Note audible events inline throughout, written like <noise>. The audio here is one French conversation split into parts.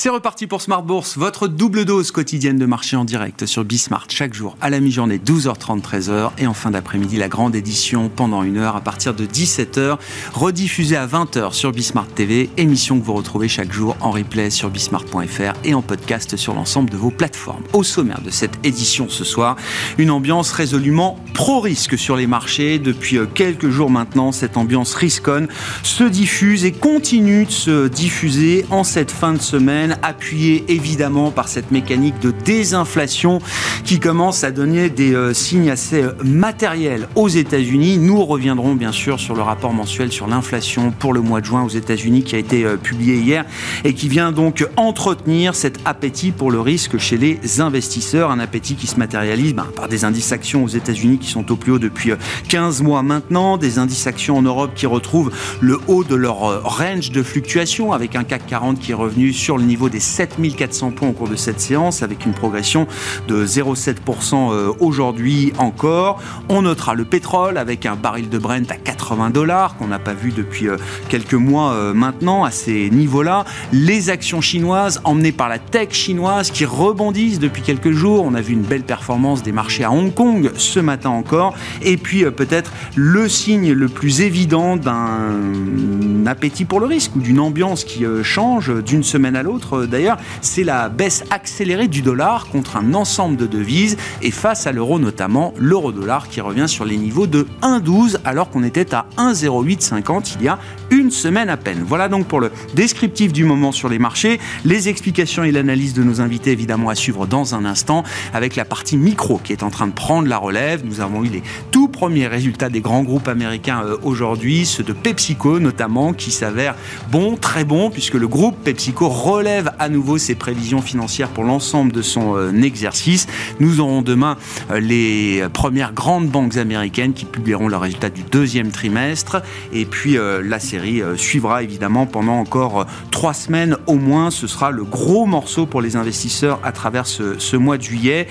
C'est reparti pour Smart Bourse, votre double dose quotidienne de marché en direct sur Bismart chaque jour à la mi-journée 12h30 13h et en fin d'après-midi la grande édition pendant une heure à partir de 17h rediffusée à 20h sur Bismart TV, émission que vous retrouvez chaque jour en replay sur bismart.fr et en podcast sur l'ensemble de vos plateformes. Au sommaire de cette édition ce soir, une ambiance résolument pro-risque sur les marchés depuis euh, quelques jours maintenant, cette ambiance risconne se diffuse et continue de se diffuser en cette fin de semaine appuyé évidemment par cette mécanique de désinflation qui commence à donner des euh, signes assez euh, matériels aux États-Unis. Nous reviendrons bien sûr sur le rapport mensuel sur l'inflation pour le mois de juin aux États-Unis qui a été euh, publié hier et qui vient donc entretenir cet appétit pour le risque chez les investisseurs, un appétit qui se matérialise ben, par des indices actions aux États-Unis qui sont au plus haut depuis 15 mois maintenant, des indices actions en Europe qui retrouvent le haut de leur range de fluctuation avec un CAC 40 qui est revenu sur le niveau des 7400 points au cours de cette séance, avec une progression de 0,7% euh, aujourd'hui encore. On notera le pétrole avec un baril de Brent à 80 dollars qu'on n'a pas vu depuis euh, quelques mois euh, maintenant à ces niveaux-là. Les actions chinoises emmenées par la tech chinoise qui rebondissent depuis quelques jours. On a vu une belle performance des marchés à Hong Kong ce matin encore. Et puis peut-être le signe le plus évident d'un appétit pour le risque ou d'une ambiance qui change d'une semaine à l'autre euh, d'ailleurs, c'est la baisse accélérée du dollar contre un ensemble de devises et face à l'euro notamment, l'euro-dollar qui revient sur les niveaux de 1,12 alors qu'on était à 1,0850 il y a une semaine à peine. Voilà donc pour le descriptif du moment sur les marchés, les explications et l'analyse de nos invités évidemment à suivre dans un instant avec la partie micro qui est en train de prendre la relève. Nous avons eu les tout premiers résultats des grands groupes américains euh, aujourd'hui, ceux de PepsiCo notamment qui s'avèrent bons, très bons puisque le groupe PepsiCo relève à nouveau ses prévisions financières pour l'ensemble de son euh, exercice. Nous aurons demain euh, les premières grandes banques américaines qui publieront leurs résultats du deuxième trimestre. Et puis euh, la série suivra évidemment pendant encore trois semaines au moins. Ce sera le gros morceau pour les investisseurs à travers ce, mois de juillet.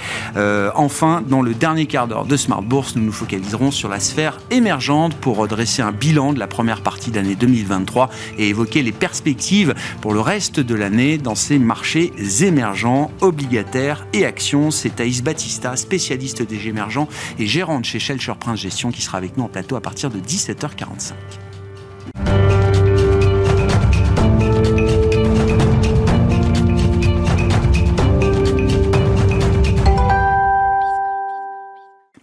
enfin, dans le dernier quart d'heure de Smart Bourse, nous nous focaliserons sur la sphère émergente pour redresser un bilan de la première partie d'année 2023 et évoquer les perspectives pour le reste de l'année dans ces marchés émergents, obligataires et actions. C'est Thaïs Batista, spécialiste des émergents et gérante chez Shelter Prince Gestion, qui sera avec nous en plateau à partir de 17h45.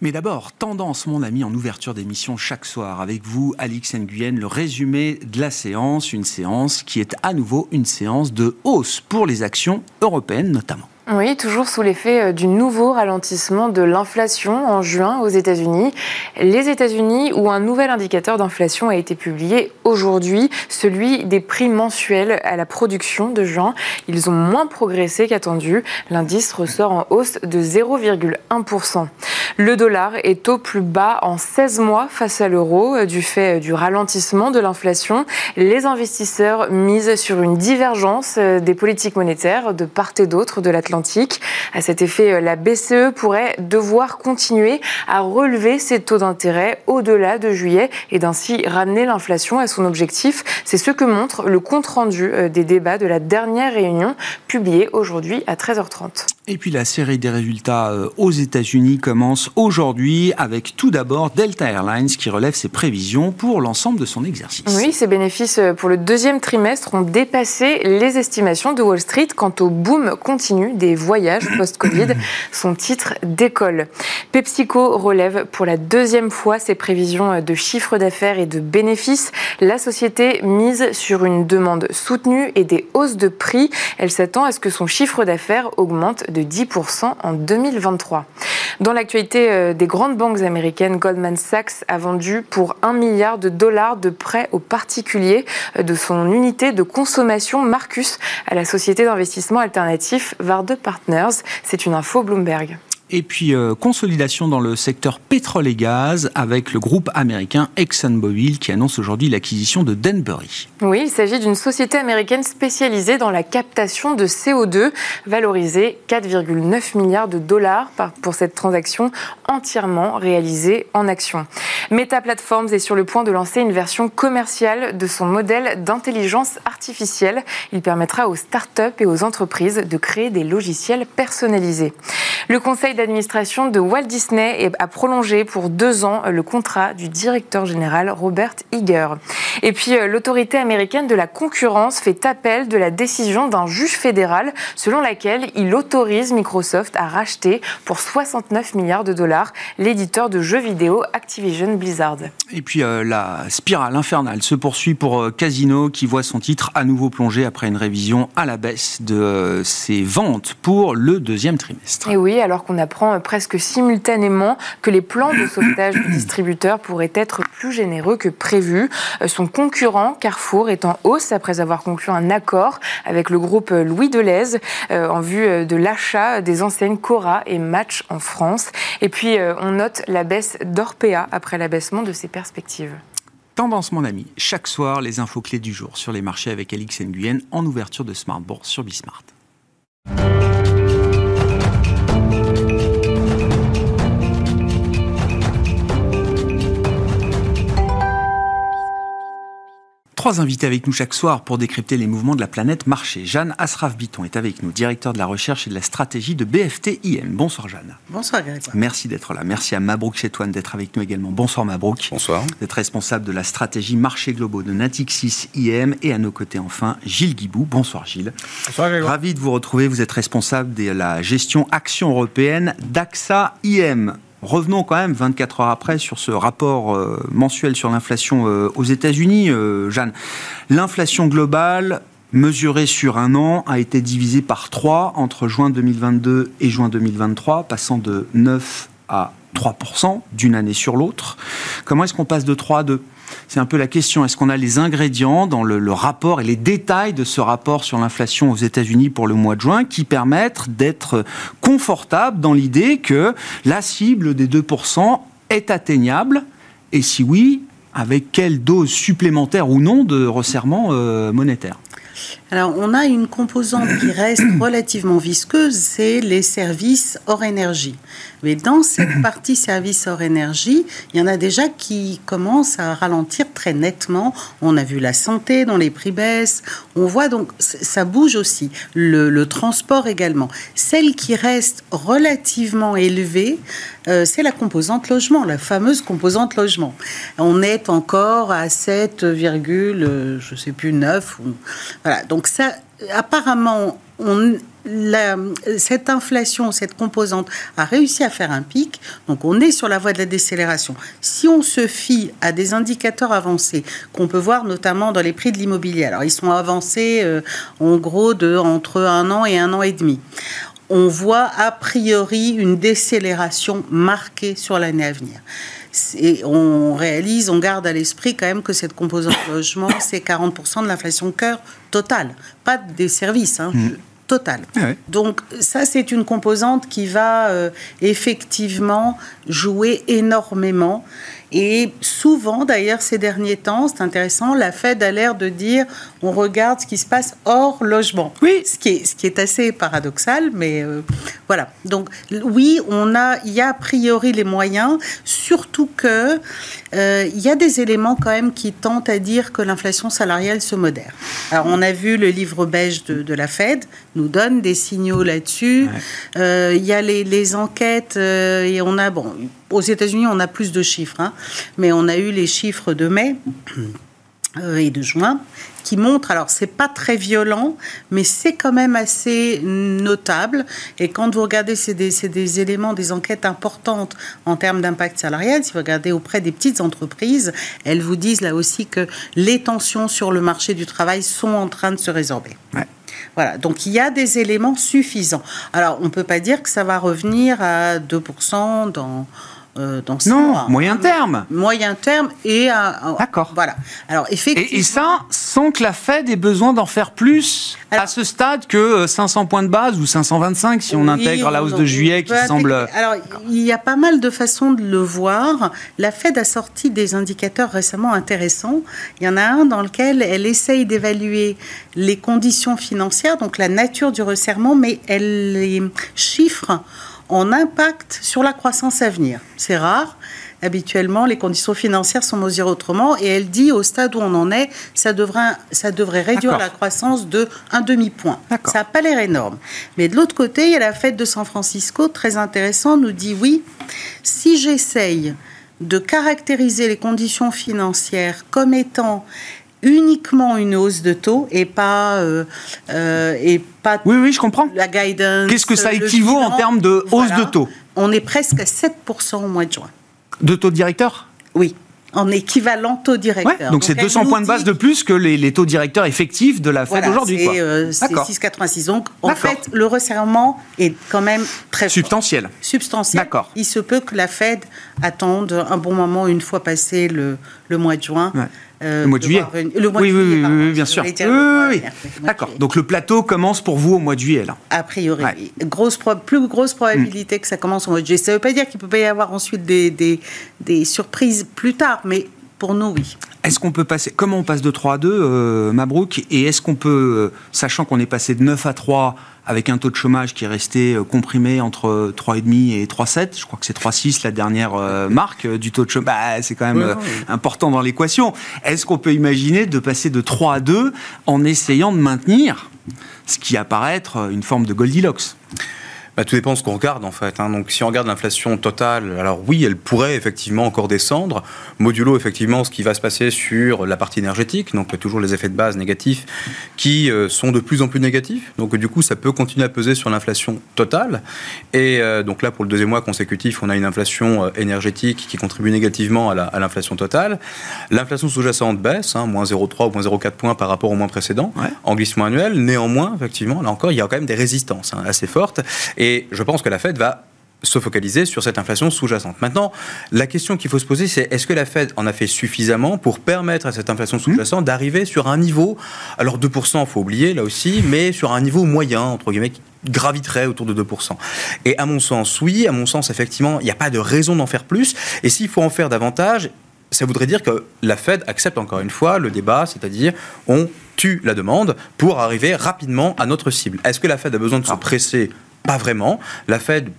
Mais d'abord, tendance, mon ami, en ouverture d'émission chaque soir avec vous, Alix Nguyen, le résumé de la séance, une séance qui est à nouveau une séance de hausse pour les actions européennes notamment. Oui, toujours sous l'effet euh, du nouveau ralentissement de l'inflation en juin aux États-Unis. Les États-Unis, où un nouvel indicateur d'inflation a été publié aujourd'hui, celui des prix mensuels à la production de juin. Ils ont moins progressé qu'attendu. L'indice ressort en hausse de 0,1%. Le dollar est au plus bas en 16 mois face à l'euro euh, du fait euh, du ralentissement de l'inflation. Les investisseurs misent sur une divergence des politiques monétaires de part et d'autre de l'Atlantique à cet effet, euh, la BCE pourrait devoir continuer à relever ses taux d'intérêt au-delà de juillet et d'ainsi ramener l'inflation à son objectif. C'est ce que montre le compte-rendu euh, des débats de la dernière réunion publié aujourd'hui à 13h30. Et puis la série des résultats euh, aux États-Unis commence aujourd'hui avec tout d'abord Delta Airlines qui relève ses prévisions pour l'ensemble de son exercice. Oui, ses bénéfices pour le deuxième trimestre ont dépassé les estimations de Wall Street quant au boom continu des voyages post-Covid. <coughs> Son titre décolle. PepsiCo relève pour la deuxième fois ses prévisions de chiffre d'affaires et de bénéfices. La société mise sur une demande soutenue et des hausses de prix. Elle s'attend à ce que son chiffre d'affaires augmente de 10% en 2023. Dans l'actualité euh, des grandes banques américaines, Goldman Sachs a vendu pour 1 milliard de dollars de prêts aux particuliers euh, de son unité de consommation Marcus à la société d'investissement alternatif Varde Partners. C'est une info Bloomberg. Et puis, euh, consolidation dans le secteur pétrole et gaz avec le groupe américain ExxonMobil qui annonce aujourd'hui l'acquisition de Denbury. Oui, il s'agit d'une société américaine spécialisée dans la captation de CO2, valorisée 4,9 milliards de dollars pour cette transaction entièrement réalisée en action. Meta Platforms est sur le point de lancer une version commerciale de son modèle d'intelligence artificielle. Il permettra aux startups et aux entreprises de créer des logiciels personnalisés. Le conseil d'administration de Walt Disney a prolongé pour deux ans le contrat du directeur général Robert Iger. Et puis euh, l'autorité américaine de la concurrence fait appel de la décision d'un juge fédéral selon laquelle il autorise Microsoft à racheter pour 69 milliards de dollars l'éditeur de jeux vidéo Activision Blizzard. Et puis euh, la spirale infernale se poursuit pour euh, Casino qui voit son titre à nouveau plongé après une révision à la baisse de ses ventes pour le deuxième trimestre. Et oui, alors qu'on apprend presque simultanément que les plans de sauvetage du distributeur pourraient être plus généreux que prévu. Son concurrent, Carrefour, est en hausse après avoir conclu un accord avec le groupe Louis Deleuze euh, en vue de l'achat des enseignes Cora et Match en France. Et puis, euh, on note la baisse d'Orpea après l'abaissement de ses perspectives. Tendance, mon ami. Chaque soir, les infos clés du jour sur les marchés avec Alix Nguyen en ouverture de Smart Bourse sur Bismart. Trois invités avec nous chaque soir pour décrypter les mouvements de la planète marché. Jeanne Asraf-Biton est avec nous, directeur de la recherche et de la stratégie de BFT IM. Bonsoir Jeanne. Bonsoir Grégoire. Merci d'être là. Merci à Mabrouk Chetouane d'être avec nous également. Bonsoir Mabrouk. Bonsoir. Vous êtes responsable de la stratégie marché globaux de Natixis IM et à nos côtés enfin Gilles Guibou. Bonsoir Gilles. Bonsoir Grégoire. Ravi de vous retrouver. Vous êtes responsable de la gestion action européenne d'AXA IM. Revenons quand même 24 heures après sur ce rapport euh, mensuel sur l'inflation euh, aux États-Unis, euh, Jeanne. L'inflation globale mesurée sur un an a été divisée par 3 entre juin 2022 et juin 2023, passant de 9 à 3% d'une année sur l'autre. Comment est-ce qu'on passe de 3 à 2 c'est un peu la question. Est-ce qu'on a les ingrédients dans le, rapport et les détails de ce rapport sur l'inflation aux États-Unis pour le mois de juin qui permettent d'être confortables dans l'idée que la cible des 2% est atteignable Et si oui, avec quelle dose supplémentaire ou non de resserrement euh, monétaire? Alors, on a une composante qui reste <clears throat> relativement visqueuse, c'est les services hors énergie. Mais dans cette <clears throat> partie services hors énergie, il y en a déjà qui commencent à ralentir très nettement. On a vu la santé dont les prix baissent. On voit donc, ça bouge aussi. Le, transport également. Celle qui reste relativement élevée, euh, c'est la composante logement, la fameuse composante logement. On est encore à 7, euh, je sais plus 9. voilà. Donc ça, apparemment, cette inflation, cette composante a réussi à faire un pic. Donc on est sur la voie de la décélération. Si on se fie à des indicateurs avancés qu'on peut voir notamment dans les prix de l'immobilier, alors ils sont avancés euh, en gros de entre un an et un an et demi. On voit a priori une décélération marquée sur l'année à venir. Et on réalise, on garde à l'esprit quand même que cette composante logement, <coughs> c'est 40% de l'inflation cœur totale, pas des services. Hein. Mmh total. Ah Donc ça, c'est une composante qui va euh, effectivement jouer énormément. Et souvent, d'ailleurs, ces derniers temps, c'est intéressant, la Fed a l'air de dire on regarde ce qui se passe hors logement. Oui. Ce qui est, ce qui est assez paradoxal, mais euh, voilà. Donc, oui, on a, il y a a priori les moyens, surtout que il y a des éléments quand même qui tentent à dire que l'inflation salariale se modère. Alors, on a vu le livre beige de, la Fed nous donne des signaux là-dessus. Euh, il y a les, les enquêtes et on a, bon, aux États-Unis, on a plus de chiffres, hein, mais on a eu les chiffres de mai euh, et de juin qui montrent, alors c'est pas très violent, mais c'est quand même assez notable. Et quand vous regardez, c'est des, des, éléments, des enquêtes importantes en termes d'impact salarial. Si vous regardez auprès des petites entreprises, elles vous disent là aussi que les tensions sur le marché du travail sont en train de se résorber. Voilà, donc il y a des éléments suffisants. Alors, on ne peut pas dire que ça va revenir à 2% dans euh, dans Non, moyen terme. Moyen terme et D'accord. Voilà. Alors effectivement. Et, ça, sans que la Fed ait besoin d'en faire plus à ce stade que 500 euh, points de base ou 525 si on intègre la hausse de juillet qui semble. Alors il y a pas mal de façons de le voir. La Fed a sorti des indicateurs récemment intéressants. Il y en a un dans lequel elle essaye d'évaluer les conditions financières, donc la nature du resserrement, mais elle les chiffre en impact sur la croissance à venir. C'est rare. Habituellement, les conditions financières sont mesurées autrement et elle dit au stade où on en est, ça devrait, ça devrait réduire la croissance de un demi-point. Ça n'a pas l'air énorme. Mais de l'autre côté, il y a la fête de San Francisco, très intéressant, nous dit oui, si j'essaye de caractériser les conditions financières comme étant uniquement une hausse de taux et pas euh, euh, et pas oui oui je comprends la guidance qu'est-ce que ça équivaut en termes de hausse de taux on est presque à 7% au mois de juin de taux directeur? Oui en équivalent taux directeur. donc, c'est 200 points de base de plus que les, taux directeurs effectifs de la Fed aujourd'hui. C'est euh, 6,86. Donc en fait, le resserrement est quand même très substantiel. Substantiel. D'accord. Il se peut que la Fed attende un bon moment une fois passé le, le mois de juin. Euh, le mois de juillet. Le mois oui, de juillet, oui, oui, bien sûr. Oui, oui, D'accord. Donc le plateau commence pour vous au mois de juillet, là. A priori. Grosse plus grosse probabilité que ça commence au mois de juillet. Ça ne veut pas dire qu'il ne peut pas y avoir ensuite des, des, des surprises plus tard, mais pour nous, oui. Est-ce qu'on peut passer Comment on passe de 3 à 2, euh, Mabrouk Et est-ce qu'on peut, euh, sachant qu'on est passé de 9 à 3 avec un taux de chômage qui est resté euh, comprimé entre 3,5 et 3,7, je crois que c'est 3,6 la dernière marque du taux de chômage, bah, c'est quand même important dans l'équation. Est-ce qu'on peut imaginer de passer de 3 à 2 en essayant de maintenir ce qui apparaît être une forme de Goldilocks? Bah, tout dépend de ce qu'on regarde en fait. Hein. Donc si on regarde l'inflation totale, alors oui, elle pourrait effectivement encore descendre, modulo effectivement ce qui va se passer sur la partie énergétique, donc toujours les effets de base négatifs qui euh, sont de plus en plus négatifs. Donc du coup, ça peut continuer à peser sur l'inflation totale. Et euh, donc là, pour le deuxième mois consécutif, on a une inflation euh, énergétique qui contribue négativement à l'inflation totale. L'inflation sous-jacente baisse, hein, moins 0,3 ou moins 0,4 points par rapport au mois précédent en glissement annuel. Néanmoins, effectivement, là encore, il y a quand même des résistances hein, assez fortes. Et je pense que la Fed va se focaliser sur cette inflation sous-jacente. Maintenant, la question qu'il faut se poser, c'est est-ce que la Fed en a fait suffisamment pour permettre à cette inflation sous-jacente mmh. d'arriver sur un niveau, alors 2%, il faut oublier là aussi, mais sur un niveau moyen, entre guillemets, qui graviterait autour de 2%. Et à mon sens, oui, à mon sens, effectivement, il n'y a pas de raison d'en faire plus. Et s'il faut en faire davantage, ça voudrait dire que la Fed accepte encore une fois le débat, c'est-à-dire on tue la demande pour arriver rapidement à notre cible. Est-ce que la Fed a besoin de se ah. presser pas vraiment. La Fed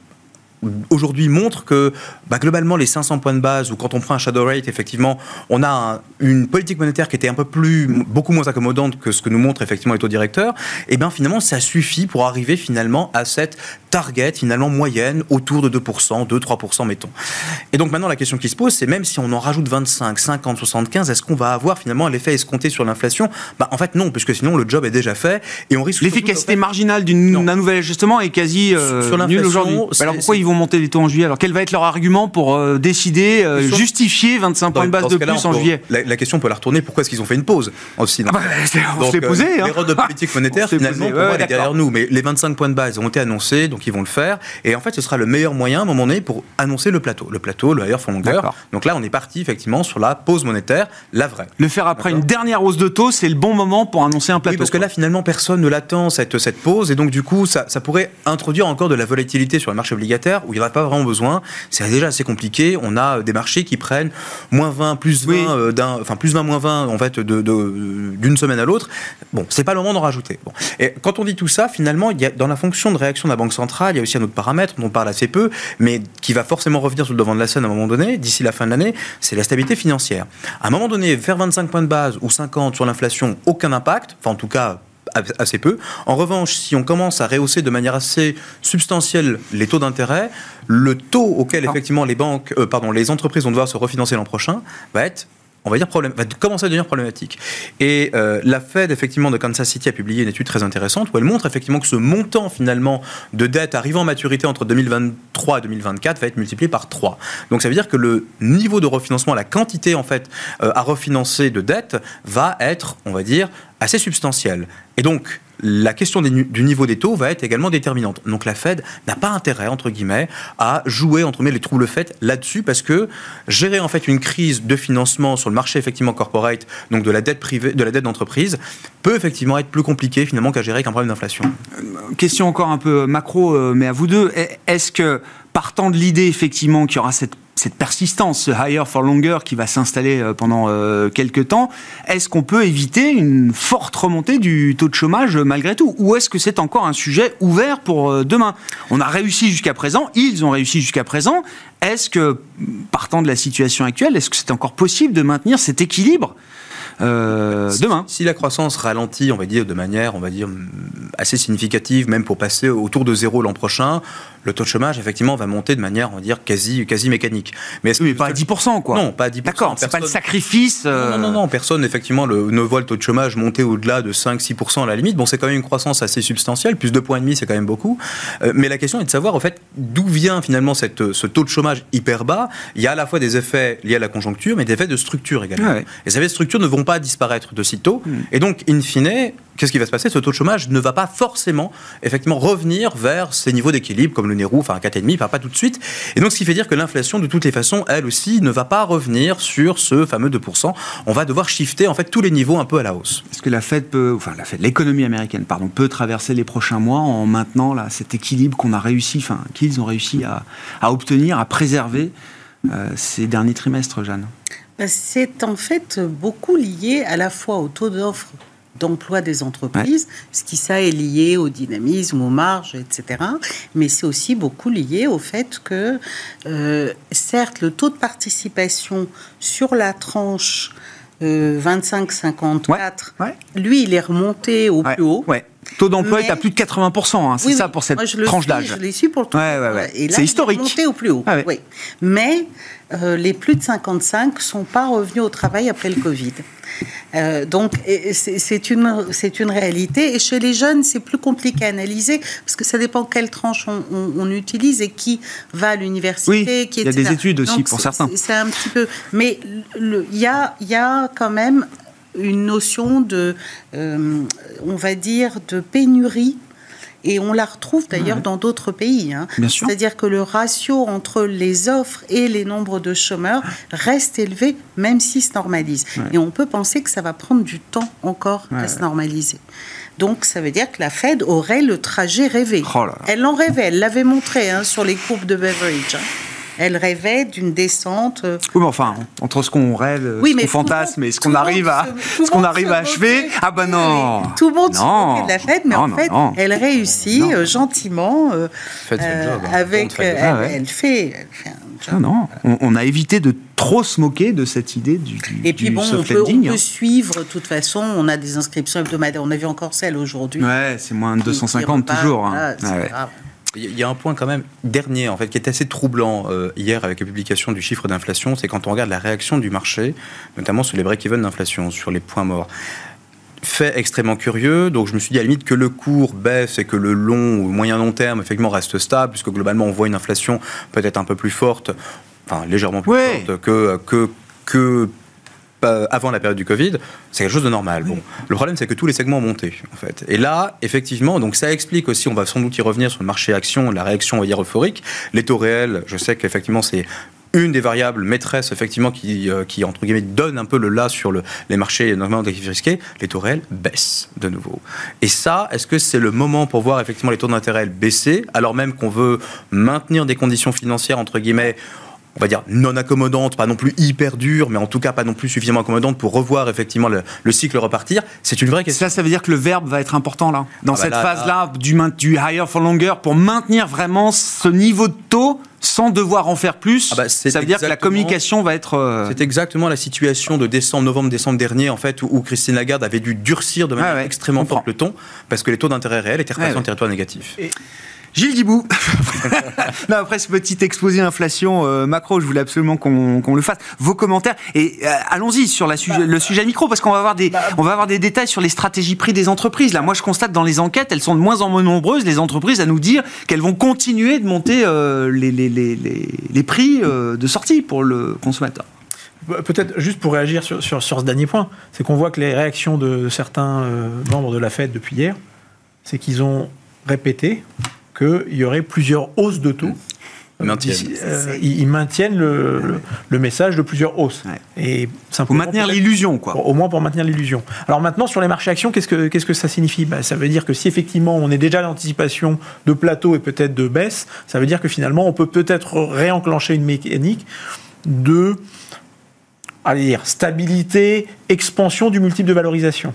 aujourd'hui montre que bah, globalement les 500 points de base ou quand on prend un shadow rate effectivement on a une politique monétaire qui était un peu plus beaucoup moins accommodante que ce que nous montrent effectivement les taux directeurs et bien finalement ça suffit pour arriver finalement à cette target finalement moyenne autour de 2%, 2-3% mettons. Et donc maintenant la question qui se pose c'est même si on en rajoute 25, 50, 75 est-ce qu'on va avoir finalement l'effet escompté sur l'inflation? Bah, En fait non puisque sinon le job est déjà fait et on risque... L'efficacité marginale d'un nouvel ajustement est quasi euh, nulle aujourd'hui. Alors pourquoi ils vont monter les taux en juillet. Alors quel va être leur argument pour euh, décider, euh, justifier 25 points de base de plus en juillet? la, question peut la retourner, pourquoi est-ce qu'ils ont fait une pause aussi ah bah, <laughs> On s'est posé. Euh, hein. de politique monétaire, finalement, pour moi, elle est derrière nous? Mais les 25 points de base ont été annoncés, donc ils vont le faire. Et en fait, ce sera le meilleur moyen, à un moment donné, pour annoncer le plateau. Le plateau, le higher for longueur. Donc là, on est parti, effectivement, sur la pause monétaire, la vraie. Le faire après une dernière hausse de taux, c'est le bon moment pour annoncer un plateau. Oui, parce que là, finalement, personne ne l'attend, cette, cette pause. Et donc, du coup, ça, ça pourrait introduire encore de la volatilité sur le marché obligataire, où il n'y aura pas vraiment besoin. C'est déjà assez compliqué. On a des marchés qui prennent moins 20, plus 20, euh, d'un, enfin plus 20, moins 20 en fait d'une de, semaine à l'autre. Bon, c'est pas le moment d'en rajouter. Bon. Et quand on dit tout ça, finalement, il y a, dans la fonction de réaction de la Banque centrale, il y a aussi un autre paramètre dont on parle assez peu, mais qui va forcément revenir sur le devant de la scène à un moment donné, d'ici la fin de l'année, c'est la stabilité financière. À un moment donné, faire 25 points de base ou 50 sur l'inflation, aucun impact, enfin en tout cas assez peu. En revanche, si on commence à rehausser de manière assez substantielle les taux d'intérêt, le taux auquel ah. effectivement les banques, euh, pardon, les entreprises vont devoir se refinancer l'an prochain va être on va dire, problème, va commencer à devenir problématique. Et euh, la Fed, effectivement, de Kansas City a publié une étude très intéressante où elle montre effectivement que ce montant, finalement, de dette arrivant en maturité entre 2023 et 2024 va être multiplié par 3. Donc ça veut dire que le niveau de refinancement, la quantité, en fait, euh, à refinancer de dette va être, on va dire, assez substantielle. Et donc, la question du niveau des taux va être également déterminante. Donc la Fed n'a pas intérêt, entre guillemets, à jouer, entre guillemets, les troubles faits là-dessus, parce que gérer en fait une crise de financement sur le marché effectivement corporate, donc de la dette privée, de la dette d'entreprise, peut effectivement être plus compliqué finalement qu'à gérer qu'un problème d'inflation. Euh, question encore un peu macro, euh, mais à vous deux, est-ce que partant de l'idée effectivement qu'il y aura cette cette persistance, ce higher for longer qui va s'installer euh, pendant euh, quelques temps, est-ce qu'on peut éviter une forte remontée du taux de chômage malgré tout? Ou est-ce que c'est encore un sujet ouvert pour euh, demain? On a réussi jusqu'à présent, ils ont réussi jusqu'à présent. Est-ce que, partant de la situation actuelle, est-ce que c'est encore possible de maintenir cet équilibre? Demain. Si, la croissance ralentit, on va dire de manière, on va dire assez significative, même pour passer autour de zéro l'an prochain, le taux de chômage, effectivement, va monter de manière, on va dire, quasi, quasi mécanique. Mais oui, pas à 10%, quoi. Non, pas à 10%. D'accord, c'est pas le sacrifice. Euh, non, non, non, personne, effectivement, le, ne voit le taux de chômage monter au-delà de 5-6% à la limite. Bon, c'est quand même une croissance assez substantielle, plus de points et demi, c'est quand même beaucoup. Euh, mais la question est de savoir, en fait, d'où vient finalement cette, ce taux de chômage hyper bas. Il y a à la fois des effets liés à la conjoncture, mais des effets de structure également. Et ces effets de structure ne vont pas disparaître de sitôt. Hmm. Et donc, in fine, qu'est-ce qui va se passer? Ce taux de chômage ne va pas forcément, effectivement, revenir vers ces niveaux d'équilibre, comme le Nérou, enfin 4,5, pas, pas tout de suite. Et donc, ce qui fait dire que l'inflation, de toutes les façons, elle aussi, ne va pas revenir sur ce fameux 2%. On va devoir shifter, en fait, tous les niveaux un peu à la hausse. Est-ce que la Fed peut, enfin, la Fed, l'économie américaine, pardon, peut traverser les prochains mois en maintenant là, cet équilibre qu'on a réussi, enfin, qu'ils ont réussi à, obtenir, à préserver euh, ces derniers trimestres, Jeanne? C'est en fait beaucoup lié à la fois au taux d'offre d'emploi des entreprises, ce qui ça est lié au dynamisme, aux marges, etc. Mais c'est aussi beaucoup lié au fait que, euh, certes, le taux de participation sur la tranche 25-54, euh, lui, il est remonté au plus haut. Taux d'emploi est à plus de 80%, hein, c'est ça pour cette tranche d'âge. Je l'ai su pour tout. c'est historique. Il est monté au plus haut. Ah Mais euh, les plus de 55 ne sont pas revenus au travail après le Covid. Euh, donc c'est une, une réalité. Et chez les jeunes, c'est plus compliqué à analyser parce que ça dépend quelle tranche on, utilise et qui va à l'université. il y a des études aussi pour certains. C'est un petit peu. Mais il y a, y a quand même une notion de, euh, on va dire, de pénurie et on la retrouve d'ailleurs dans d'autres pays. Hein. C'est-à-dire que le ratio entre les offres et les nombres de chômeurs reste élevé, même s'il se normalise. Et on peut penser que ça va prendre du temps encore à se normaliser. Donc ça veut dire que la Fed aurait le trajet rêvé. Oh elle en rêvait, elle l'avait montré hein, sur les courbes de Beveridge. Hein elle rêvait d'une descente. Euh, oui, mais enfin, entre ce qu'on rêve, ce qu'on fantasme et ce qu'on arrive à, ce qu'on arrive à achever, ah ben non. Tout le monde se de la fête, mais en fait, elle réussit euh, gentiment euh, avec. Elle, fait, un Non, on, a évité de trop se moquer de cette idée du, du Et puis bon, on peut, on peut, suivre, de toute façon, on a des inscriptions hebdomadaires. On a vu encore celle aujourd'hui. Ouais, c'est moins de 250 toujours. Hein. Il y a un point quand même dernier, en fait, qui est assez troublant euh, hier avec la publication du chiffre d'inflation, c'est quand on regarde la réaction du marché, notamment sur les break-even d'inflation, sur les points morts fait extrêmement curieux. Donc je me suis dit à la limite que le cours baisse et que le long ou moyen long terme effectivement reste stable, puisque globalement on voit une inflation peut-être un peu plus forte, enfin légèrement plus forte que, que, que avant la période du Covid, c'est quelque chose de normal. Bon, le problème, c'est que tous les segments ont monté, en fait. Et là, effectivement, donc ça explique aussi, on va sans doute y revenir sur le marché action, la réaction, on va dire, euphorique. Les taux réels, je sais qu'effectivement, c'est une des variables maîtresses effectivement qui, euh, qui entre guillemets donne un peu le là sur le, les marchés normalement d'actifs risqués, les taux réels baissent de nouveau. Et ça, est-ce que c'est le moment pour voir effectivement les taux d'intérêt baisser alors même qu'on veut maintenir des conditions financières entre guillemets on va dire, non accommodante, pas non plus hyper dure, mais en tout cas pas non plus suffisamment accommodante pour revoir effectivement le, cycle repartir C'est une vraie question. Ça, ça veut dire que le verbe va être important là, dans ah bah cette phase-là du, du higher for longer, pour maintenir vraiment ce niveau de taux sans devoir en faire plus. Ah bah, ça veut dire que la communication va être. Euh, c'est exactement la situation de décembre, novembre, décembre dernier, en fait, où, Christine Lagarde avait dû durcir de manière extrêmement forte le ton, parce que les taux d'intérêt réels étaient repassés en territoire négatif. Gilles Dibou. <laughs> après ce petit exposé inflation euh, macro, je voulais absolument qu'on le fasse. Vos commentaires et euh, allons-y sur le sujet micro parce qu'on va avoir des détails sur les stratégies prix des entreprises. Là, moi, je constate dans les enquêtes, elles sont de moins en moins nombreuses les entreprises à nous dire qu'elles vont continuer de monter euh, les, prix de sortie pour le consommateur. Bah, peut-être juste pour réagir sur, sur, sur ce dernier point, c'est qu'on voit que les réactions de certains membres de la Fed depuis hier c'est qu'ils ont répété qu'il y aurait plusieurs hausses de taux. Ils maintiennent. Euh, ils, ils maintiennent le, le- le message de plusieurs hausses. Ouais. Et simplement maintenir pour- l'illusion, quoi. pour- au moins pour maintenir l'illusion. Alors maintenant, sur les marchés actions, qu'est-ce que, qu'est-ce que ça signifie? Ben, Ça veut dire que si effectivement on est déjà à l'anticipation de plateau et peut-être de baisse, ça veut dire que finalement on peut peut-être réenclencher une mécanique de allez dire, stabilité, expansion du multiple de valorisation.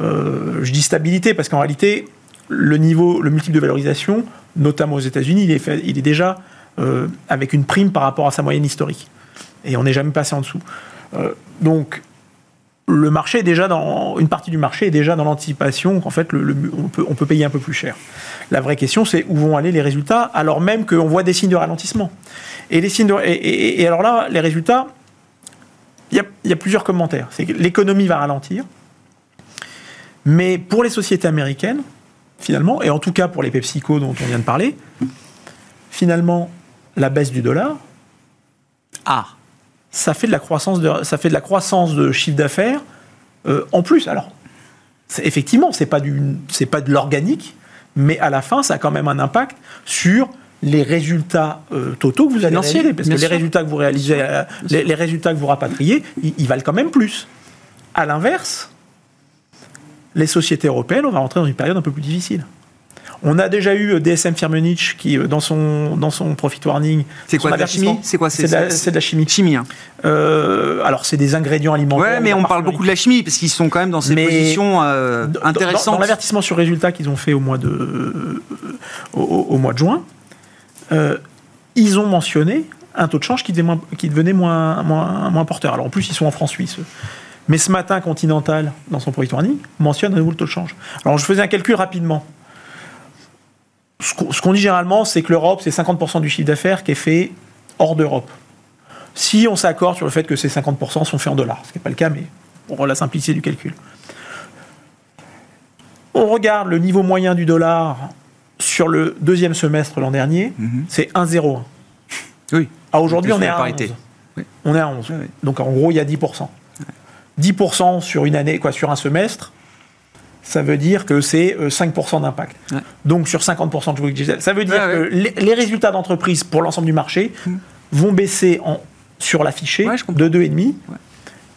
Euh, je dis stabilité parce qu'en réalité, le niveau, le multiple de valorisation, notamment aux États-Unis, il est, déjà euh, avec une prime par rapport à sa moyenne historique. Et on n'est jamais passé en dessous. Euh, donc, le marché est déjà dans une partie du marché est déjà dans l'anticipation qu'en fait on, peut, payer un peu plus cher. La vraie question c'est où vont aller les résultats alors même qu'on voit des signes de ralentissement. Et les signes de- et, alors là les résultats, il y y a plusieurs commentaires. C'est que l'économie va ralentir, mais pour les sociétés américaines finalement et en tout cas pour les PepsiCo dont on vient de parler, finalement la baisse du dollar Ah, ça fait de la croissance de, ça fait de la croissance de chiffre d'affaires euh, en plus. Alors, effectivement, c'est pas du, c'est pas de l'organique, mais à la fin, ça a quand même un impact sur les résultats euh, totaux que vous allez réaliser, parce que les résultats que vous réalisez, euh, les, les résultats que vous rapatriez, ils, ils valent quand même plus. À l'inverse, les sociétés européennes, on va rentrer dans une période un peu plus difficile. On a déjà eu euh, DSM Firmenich qui, euh, dans son, dans son profit warning, C'est quoi, de la chimie? C'est quoi, C'est de, de la chimie. chimie. Hein. Euh, alors, c'est des ingrédients alimentaires. Ouais, mais on parle beaucoup de la chimie parce qu'ils sont quand même dans ces Mais- positions euh, Dans- dans- intéressantes. Dans, l'avertissement sur résultats qu'ils ont fait au mois de, euh, au, mois de juin, ils ont mentionné un taux de change qui, devenait moins, qui devenait moins, moins, moins porteur. Alors en plus, ils sont en francs suisses. Mais ce matin, Continental, dans son profit warning, mentionne à nouveau le taux de change. Alors je faisais un calcul rapidement. Ce qu'on dit généralement, c'est que l'Europe, c'est 50% du chiffre d'affaires qui est fait hors d'Europe. Si on s'accorde sur le fait que ces 50% sont faits en dollars, ce qui n'est pas le cas, mais pour la simplicité du calcul. On regarde le niveau moyen du dollar sur le deuxième semestre l'an dernier, Mhm. c'est 1,01. Oui. À aujourd'hui, on est à parité. 11. Oui. On est à 11. Ouais, ouais. Donc en gros, il y a 10%. 10% sur une année, quoi, sur un semestre, ça veut dire que c'est euh, 5% d'impact. Ouais. Donc sur 50% de jouets digital, ça veut dire Ouais, ouais. que les, les résultats d'entreprise pour l'ensemble du marché vont baisser en, sur l'affiché de 2,5. Ouais.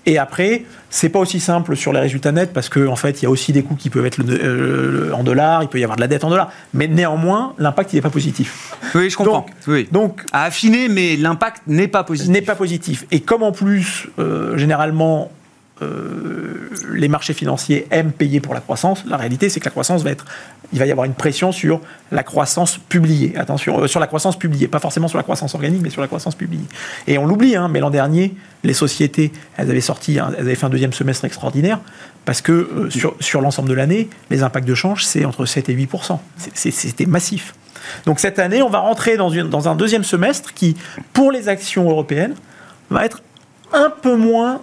Et après, c'est pas aussi simple sur les résultats nets parce qu'en en fait, il y a aussi des coûts qui peuvent être le- euh, en dollars, il peut y avoir de la dette en dollars. Mais néanmoins, l'impact, il n'est pas positif. Oui, je comprends. Donc- oui. Donc, À affiner, mais l'impact n'est pas positif. n'est pas positif. Et comme en plus, euh, généralement, euh, les marchés financiers aiment payer pour la croissance, la réalité c'est que la croissance va être, il va y avoir une pression sur la croissance publiée. Attention, euh, sur la croissance publiée, pas forcément sur la croissance organique, mais sur la croissance publiée. Et on l'oublie, hein, mais l'an dernier, les sociétés, elles avaient sorti, elles avaient fait un deuxième semestre extraordinaire parce que euh, sur, sur l'ensemble de l'année, les impacts de change c'est entre 7 et 8 C'est- c'est- C'était massif. Donc cette année, on va rentrer dans, une- dans un deuxième semestre qui, pour les actions européennes, va être un peu moins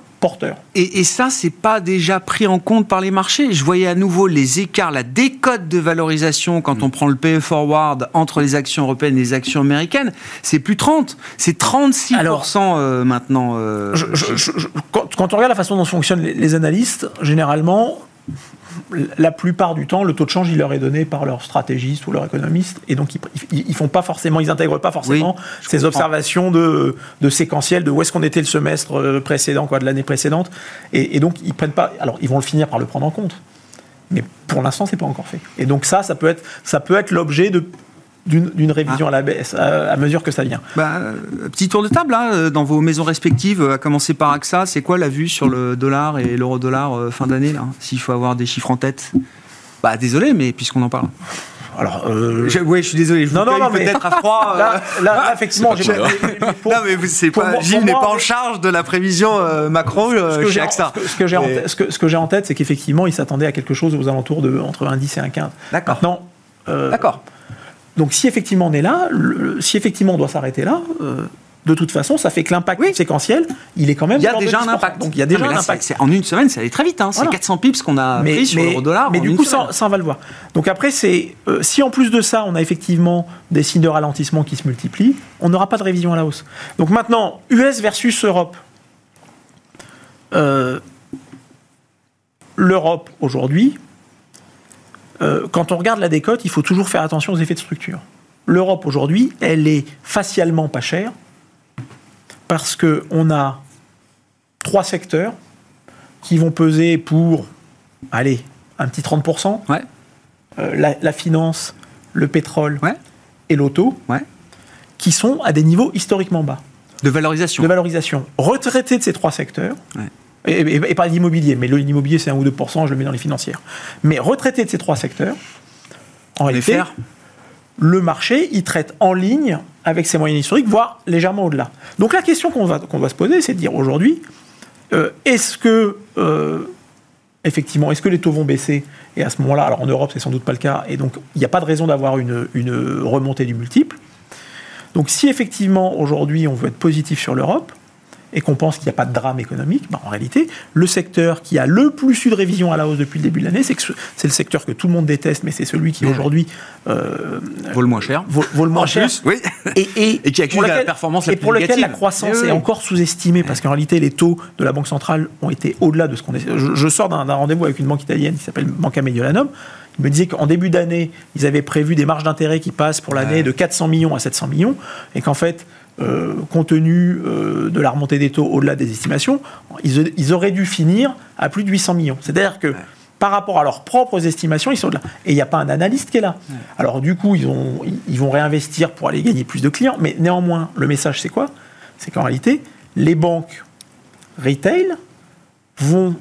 Et, et ça, c'est pas déjà pris en compte par les marchés. Je voyais à nouveau les écarts, la décote de valorisation quand on prend le PE forward entre les actions européennes et les actions américaines. C'est plus 30, c'est 36% Alors, euh, maintenant. euh, Je- je- je- je- quand, quand on regarde la façon dont fonctionnent les, les analystes, généralement, la plupart du temps, le taux de change, il leur est donné par leur stratégiste ou leur économiste, et donc ils, ils, font pas forcément, ils intègrent pas forcément Oui, ces comprends. observations de, de séquentiel, de où est-ce qu'on était le semestre euh, précédent, quoi, de l'année précédente, et, et donc ils prennent pas. Alors ils vont le finir par le prendre en compte, mais pour l'instant, c'est pas encore fait. Et donc ça, ça peut être, ça peut être l'objet de d'une révision à la baisse à, à mesure que ça vient. Bah, euh, petit tour de table hein, euh, dans vos maisons respectives, euh, à commencer par AXA. C'est quoi la vue sur le dollar et l'euro-dollar fin d'année là S'il faut avoir des chiffres en tête? Bah désolé, mais puisqu'on en parle. Alors, euh, Je, ouais, je suis désolé. Je Non, vous non, non, mais- peut-être à froid. <laughs> euh, là, là, <laughs> là, effectivement, j'ai pas pour- non, mais vous- c'est pas. moi- Gilles n'est pas en charge de la prévision euh, macro ce que chez AXA. ce que- j'ai en ce que- ce que en tête, c'est qu'effectivement, il s'attendait à quelque chose aux alentours de entre un 10 et un 15. D'accord. Euh, D'accord. Donc si effectivement on est là, le- si effectivement on doit s'arrêter là, euh, de toute façon, ça fait que l'impact séquentiel, il est quand même. Il y a déjà un 10%. impact. Donc il y a déjà Non, mais un impact. en une semaine, ça allait très vite. Hein. C'est Voilà. 400 pips qu'on a pris sur l'euro-dollar. mais en du une coup, semaine. ça, ça, on va le voir. Donc après, c'est euh, si en plus de ça, on a effectivement des signes de ralentissement qui se multiplient, on n'aura pas de révision à la hausse. Donc maintenant, US versus Europe. Euh, L'Europe aujourd'hui, euh, quand on regarde la décote, il faut toujours faire attention aux effets de structure. L'Europe aujourd'hui, elle est facialement pas chère parce qu'on a trois secteurs qui vont peser pour, allez, un petit 30%. Ouais. Euh, la, la finance, le pétrole Ouais. et l'auto, Ouais. qui sont à des niveaux historiquement bas De valorisation. de valorisation. Retraité de ces trois secteurs. Et, et- et pas l'immobilier, mais l'immobilier c'est 1 ou 2%, je le mets dans les financières. Mais retraité de ces trois secteurs, en réalité, le marché, il traite en ligne avec ses moyennes historiques, voire légèrement au-delà. Donc la question qu'on va, qu'on va se poser, c'est de dire aujourd'hui, euh, est-ce que, euh, effectivement, est-ce que les taux vont baisser? Et à ce moment-là, alors en Europe, c'est sans doute pas le cas, et donc il n'y a pas de raison d'avoir une, une remontée du multiple. Donc si effectivement, aujourd'hui, on veut être positif sur l'Europe, et qu'on pense qu'il n'y a pas de drame économique, ben, en réalité, le secteur qui a le plus eu de révision à la hausse depuis le début de l'année, c'est que ce- c'est le secteur que tout le monde déteste, mais c'est celui qui Ouais. aujourd'hui euh, Vaut le moins cher. vaut, vaut le moins En cher. plus, oui. Et, et, <laughs> Et qui accuse pour la performance la et plus pour lequel la croissance oui. est encore sous-estimée, parce qu'en réalité, les taux de la Banque centrale ont été au-delà de ce qu'on est. Je, je sors d'un d'un rendez-vous avec une banque italienne qui s'appelle Banca Mediolanum. Il me disait qu'en début d'année, ils avaient prévu des marges d'intérêt qui passent pour l'année Ouais. de 400 millions à 700 millions, et qu'en fait, euh, compte tenu euh, de la remontée des taux au-delà des estimations, ils, ils auraient dû finir à plus de 800 millions. C'est-à-dire que par rapport à leurs propres estimations, ils sont là. Et il n'y a pas un analyste qui est là. Alors du coup, ils, ont, ils- ils vont réinvestir pour aller gagner plus de clients, mais néanmoins, le message, c'est quoi? C'est qu'en réalité, les banques retail vont,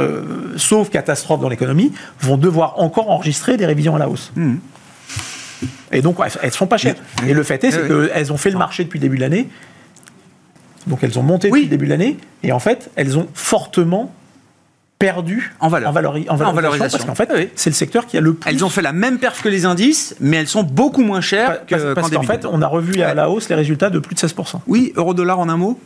euh, sauf catastrophe dans l'économie, vont devoir encore enregistrer des révisions à la hausse. Mhm. Et donc, elles ne sont pas chères. Oui. Et le fait est, c'est Oui, qu'elles ont fait le marché depuis le début de l'année. Donc, elles ont monté Oui. depuis le début de l'année. Et en fait, elles ont fortement perdu En valeur. valori- en valorisation, valorisation. Parce qu'en fait, Oui. c'est le secteur qui a le plus. Elles ont fait la même perf que les indices, mais elles sont beaucoup moins chères Parce, que parce qu'en fait, on a revu à la hausse les résultats de plus de 16%. Oui, euro-dollar en un mot?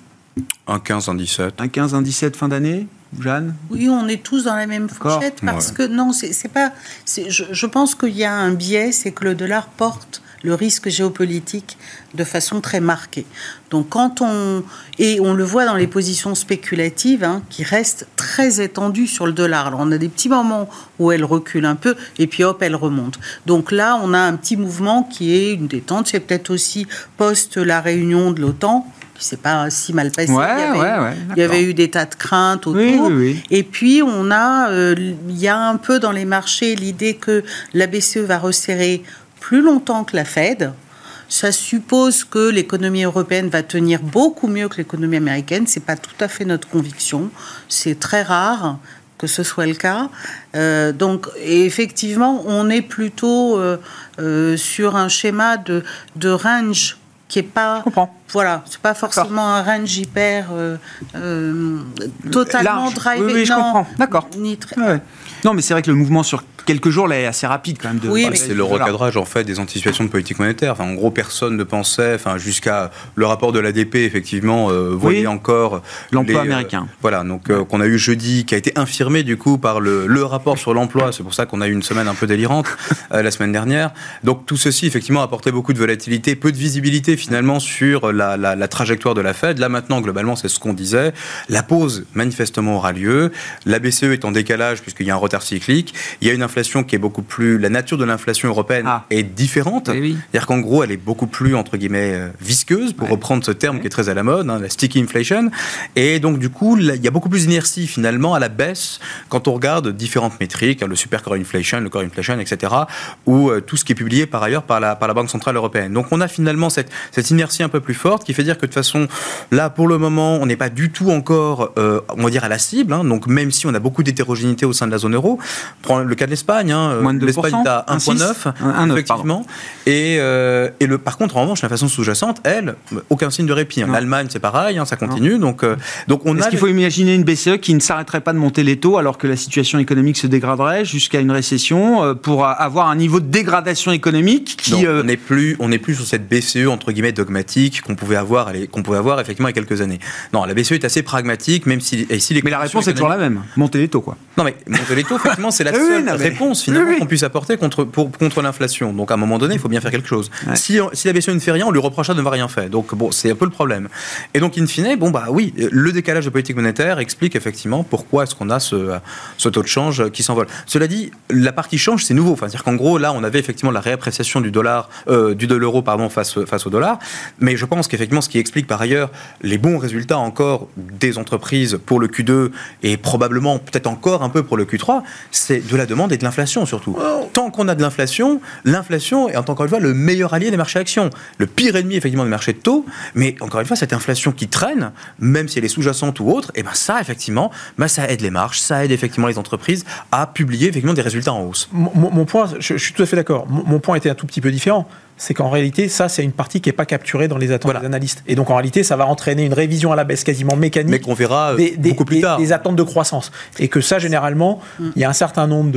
Un 15, un 17. Un 15, un 17 fin d'année Jeanne? Oui, on est tous dans la même fourchette parce Ouais. que non, c'est pas. je pense qu'il y a un biais, c'est que le dollar porte le risque géopolitique de façon très marquée. Donc quand on et on le voit dans les positions spéculatives hein, qui restent très étendues sur le dollar. Alors on a des petits moments où elle recule un peu et puis hop elle remonte. Donc là on a un petit mouvement qui est une détente. C'est peut-être aussi post la réunion de l'OTAN s'est pas si mal passé. Ouais, il y avait, ouais, ouais, il y avait d'accord. eu des tas de craintes autour. Oui, oui, oui. Et puis, on a, euh, il y a un peu dans les marchés l'idée que la BCE va resserrer plus longtemps que la Fed. Ça suppose que l'économie européenne va tenir beaucoup mieux que l'économie américaine. C'est pas tout à fait notre conviction. C'est très rare que ce soit le cas. Euh, donc, et effectivement, on est plutôt euh, sur un schéma de, de range qui est pas. Voilà, c'est pas forcément un range hyper euh, euh, totalement Large. drivé. Oui, oui, je non, comprends. D'accord. ni très- Ouais. Non, mais c'est vrai que le mouvement sur quelques jours là est assez rapide quand même. De, Oui, C'est le recadrage en fait des anticipations de politique monétaire. Enfin, en gros, personne ne pensait, enfin, jusqu'à le rapport de l'ADP, effectivement, euh, voyait Oui. encore L'emploi les, euh, américain. voilà, donc euh, qu'on a eu jeudi, qui a été infirmé du coup par le, le rapport sur l'emploi. C'est pour ça qu'on a eu une semaine un peu délirante euh, la semaine dernière. Donc tout ceci, effectivement, apportait beaucoup de volatilité, peu de visibilité finalement sur la, la- la trajectoire de la Fed. Là maintenant, globalement, c'est ce qu'on disait. La pause manifestement aura lieu. La BCE est en décalage puisqu'il y a un retard cyclique. Il y a une inflation qui est beaucoup plus. La nature de l'inflation européenne Ah. est différente. Oui, oui. C'est-à-dire qu'en gros, elle est beaucoup plus, entre guillemets, euh, visqueuse, pour Ouais. reprendre ce terme qui est très à la mode, hein, la sticky inflation. Et donc, du coup, là, il y a beaucoup plus d'inertie, finalement, à la baisse, quand on regarde différentes métriques, hein, le super core inflation, le core inflation, etc., ou euh, tout ce qui est publié par ailleurs par la, par la Banque Centrale Européenne. Donc, on a finalement cette, cette inertie un peu plus forte qui fait dire que, de toute façon, là, pour le moment, on n'est pas du tout encore, euh, on va dire, à la cible. hein. donc, même si on a beaucoup d'hétérogénéité au sein de la zone euro, prends le cas de l'Espagne, hein, euh, Moins de 2%, l'Espagne est à 1,9, 1,6, 1,9, effectivement. Et, euh, et le, par contre, en revanche, l'inflation sous-jacente, elle, aucun signe de répit. hein. L'Allemagne, c'est pareil, hein, ça continue. Donc, euh, donc on Est-ce a. qu'il faut imaginer une BCE qui ne s'arrêterait pas de monter les taux alors que la situation économique se dégraderait jusqu'à une récession pour avoir un niveau de dégradation économique qui... Non, on n'est plus, on n'est plus sur cette BCE entre guillemets dogmatique qu'on pouvait avoir, qu'on pouvait avoir effectivement il y a quelques années. Non, la BCE est assez pragmatique, même si, et si Mais la réponse est toujours la même. Monter les taux, quoi. Non, mais monter les <laughs> taux, effectivement, c'est la seule réponse finalement qu'on puisse apporter contre, pour, contre l'inflation. Donc à un moment donné, il faut bien faire quelque chose. Si, si la BCE ne fait rien, on lui reprochera de ne rien faire. Donc bon, c'est un peu le problème. Et donc in fine, bon bah oui, le décalage de politique monétaire explique effectivement pourquoi est-ce qu'on a ce, ce taux de change qui s'envole. Cela dit, la partie change, c'est nouveau. Enfin, c'est-à-dire qu'en gros, là, on avait effectivement la réappréciation du dollar, euh, du de l'euro, pardon, face, face au dollar. Mais je pense qu'effectivement, ce qui explique par ailleurs les bons résultats encore des entreprises pour le Q2 et probablement peut-être encore un peu pour le Q3, c'est de la demande et de l'inflation surtout. Tant qu'on a de l'inflation, l'inflation est encore une fois le meilleur allié des marchés actions. Le pire ennemi effectivement des marchés de taux, mais encore une fois, cette inflation qui traîne, même si elle est sous-jacente ou autre, et eh ben ça effectivement, ben ça aide les marges, ça aide effectivement les entreprises à publier effectivement des résultats en hausse. Mon, point, je, suis tout à fait d'accord. mon point était un tout petit peu différent c'est qu'en réalité, ça, c'est une partie qui n'est pas capturée dans les attentes des analystes. Et donc, en réalité, ça va entraîner une révision à la baisse quasiment mécanique. Mais qu'on verra euh, des, beaucoup plus tard. Des attentes de croissance. Et que ça, généralement, mm. il y a un certain nombre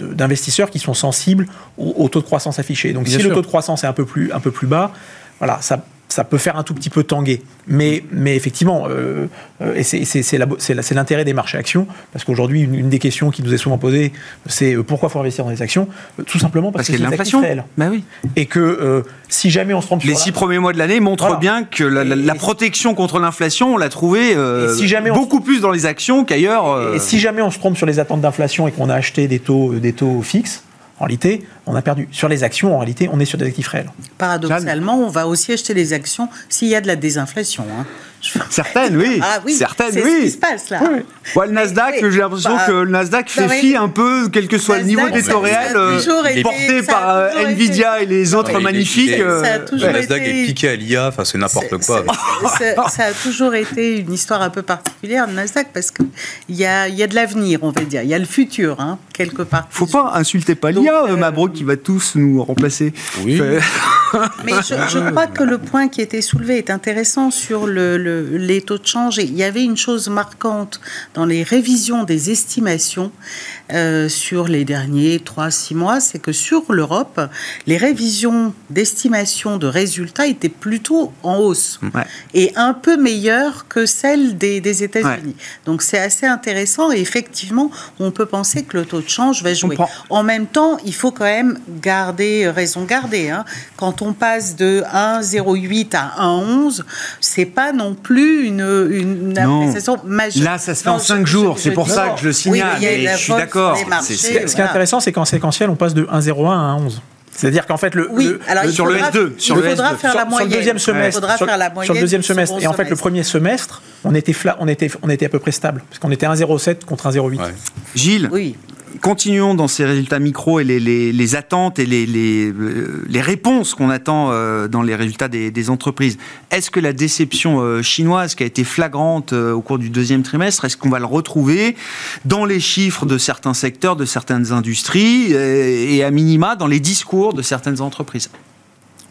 d'investisseurs qui sont sensibles au, taux de croissance affiché. Donc, si le taux de croissance est un peu plus, un peu plus bas, voilà, ça, ça peut faire un tout petit peu tanguer. Mais, mais effectivement, euh, euh, et c'est l'intérêt des marchés actions, parce qu'aujourd'hui, une, des questions qui nous est souvent posée, c'est euh, pourquoi faut investir dans les actions? Tout simplement parce, que c'est l'inflation réelle. Bah oui. Et que si jamais on se trompe Les six premiers mois de l'année montrent bien que la, protection contre l'inflation, on l'a trouvée si beaucoup plus dans les actions qu'ailleurs. Et si jamais on se trompe sur les attentes d'inflation et qu'on a acheté des taux, des taux fixes, en réalité, on a perdu. Sur les actions, en réalité, on est sur des actifs réels. Paradoxalement, on va aussi acheter les actions s'il y a de la désinflation. Hein. <laughs> Certaines, oui. Ah oui, Certaines, oui. C'est ce qui se passe là. le Nasdaq, j'ai l'impression bah, que le Nasdaq fait fi un peu, quel que soit le niveau des taux réels, euh, porté par euh, Nvidia et les autres magnifiques. le Nasdaq est piqué à l'IA, enfin c'est n'importe quoi. Ça, a toujours été une histoire un peu particulière, le Nasdaq, parce qu'il y a, y a de l'avenir, on va dire. Il y a le futur, hein, quelque part. Faut pas insulter pas l'IA, euh, Mabrouk, qui va tous nous remplacer. Oui. <laughs> <laughs> Mais je, crois que le point qui était soulevé est intéressant sur le les taux de change. il y avait une chose marquante dans les révisions des estimations euh, sur les derniers 3-6 mois, c'est que sur l'Europe, les révisions d'estimation de résultats étaient plutôt en hausse et un peu meilleures que celles des, États-Unis. Donc c'est assez intéressant et effectivement, on peut penser que le taux de change va jouer. En même temps, il faut quand même garder raison garder. Hein. Quand on passe de 1,08 à 1,11, c'est pas non plus une, une appréciation majeure. Là, ça se fait en 5 jours, c'est pour ça que je le signale. je suis d'accord. Ce qui est intéressant, c'est qu'en séquentiel, on passe de 1,01 à 1,11. C'est-à-dire qu'en fait, le, oui, alors sur le S2, sur le faudra faire la moyenne. Sur le deuxième semestre, sur, sur, le deuxième semestre, et en fait, le premier semestre, on était, flat, on était, on était à peu près stable, parce qu'on était 1,07 contre 1,08. Gilles, oui continuons dans ces résultats micro et les, attentes et les, les, réponses qu'on attend euh, dans les résultats des, entreprises. Est-ce que la déception euh, chinoise qui a été flagrante euh, au cours du deuxième trimestre, est-ce qu'on va le retrouver dans les chiffres de certains secteurs, de certaines industries et à minima dans les discours de certaines entreprises?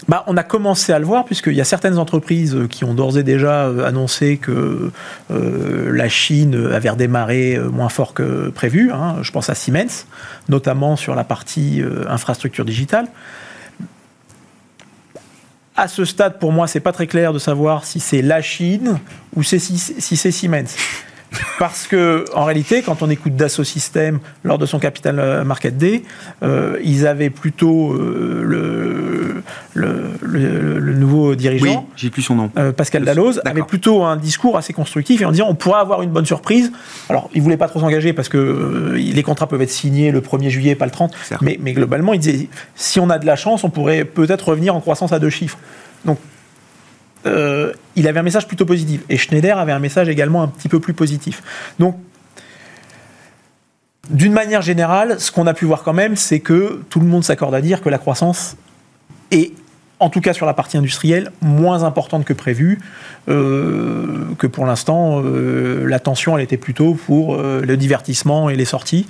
Bah, on a commencé à le voir, puisqu'il y a certaines entreprises qui ont d'ores et déjà euh, annoncé que euh, la Chine avait redémarré euh, moins fort que prévu. Hein. Je pense à Siemens, notamment sur la partie infrastructure digitale. À ce stade, pour moi, c'est pas très clair de savoir si c'est la Chine ou si c'est Siemens. Parce que, en réalité, quand on écoute Dassault Systèmes lors de son Capital Market Day, euh, ils avaient plutôt euh, le, le, nouveau dirigeant, j'ai plus son nom, euh, Pascal Dalloz, avait plutôt un discours assez constructif et en disant on pourrait avoir une bonne surprise. Alors, il voulait pas trop s'engager parce que les contrats peuvent être signés le 1er juillet, pas le 30. Mais, mais globalement, il disait si on a de la chance, on pourrait peut-être revenir en croissance à deux chiffres. Donc, euh, il avait un message plutôt positif. Et Schneider avait un message également un petit peu plus positif. Donc, d'une manière générale, ce qu'on a pu voir quand même, c'est que tout le monde s'accorde à dire que la croissance est, en tout cas sur la partie industrielle, moins importante que prévu, euh, que pour l'instant, euh, la elle était plutôt pour le divertissement et les sorties.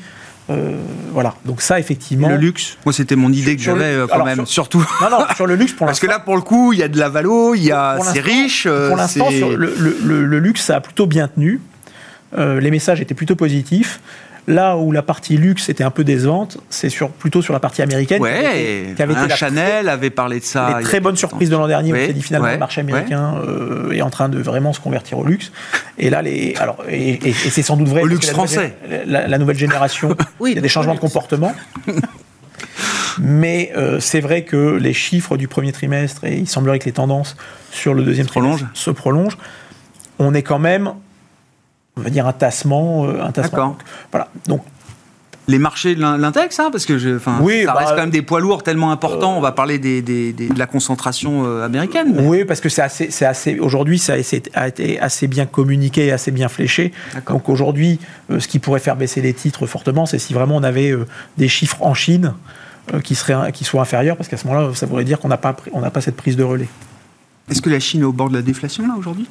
Euh, voilà, donc ça effectivement. le luxe, moi c'était mon idée que j'avais euh, quand même, surtout. Non, non, sur le luxe pour Parce que là pour le coup, il y a de la valo, il y a, c'est riche. Euh, pour l'instant, le, le, luxe ça a plutôt bien tenu. les messages étaient plutôt positifs. Là où la partie luxe était un peu décevante, c'est sur, plutôt sur la partie américaine. Ouais, qui avait été, Chanel avait parlé de ça. Les très bonne surprise de l'an dernier, on s'est dit finalement le marché américain euh, est en train de vraiment se convertir au luxe. Et là, les, alors, et, c'est sans doute vrai. Au luxe français. la, nouvelle génération, oui, <laughs> il y a des changements de comportement. Mais euh, c'est vrai que les chiffres du premier trimestre, et il semblerait que les tendances sur le deuxième trimestre se prolongent, on est quand même, on va dire, un tassement. Euh, un tassement. voilà. Donc, les marchés de l'index, hein, parce que je, oui, ça reste bah, quand même des poids lourds tellement importants. on va parler des, de la concentration euh, américaine. Oui, parce que c'est assez, assez aujourd'hui, ça a été assez bien communiqué et assez bien fléché. Donc aujourd'hui, euh, ce qui pourrait faire baisser les titres fortement, c'est si vraiment on avait euh, des chiffres en Chine qui, seraient, qui soient inférieurs, parce qu'à ce moment-là, ça voudrait dire qu'on n'a pas, on pas cette prise de relais. Est-ce que la Chine est au bord de la déflation là aujourd'hui?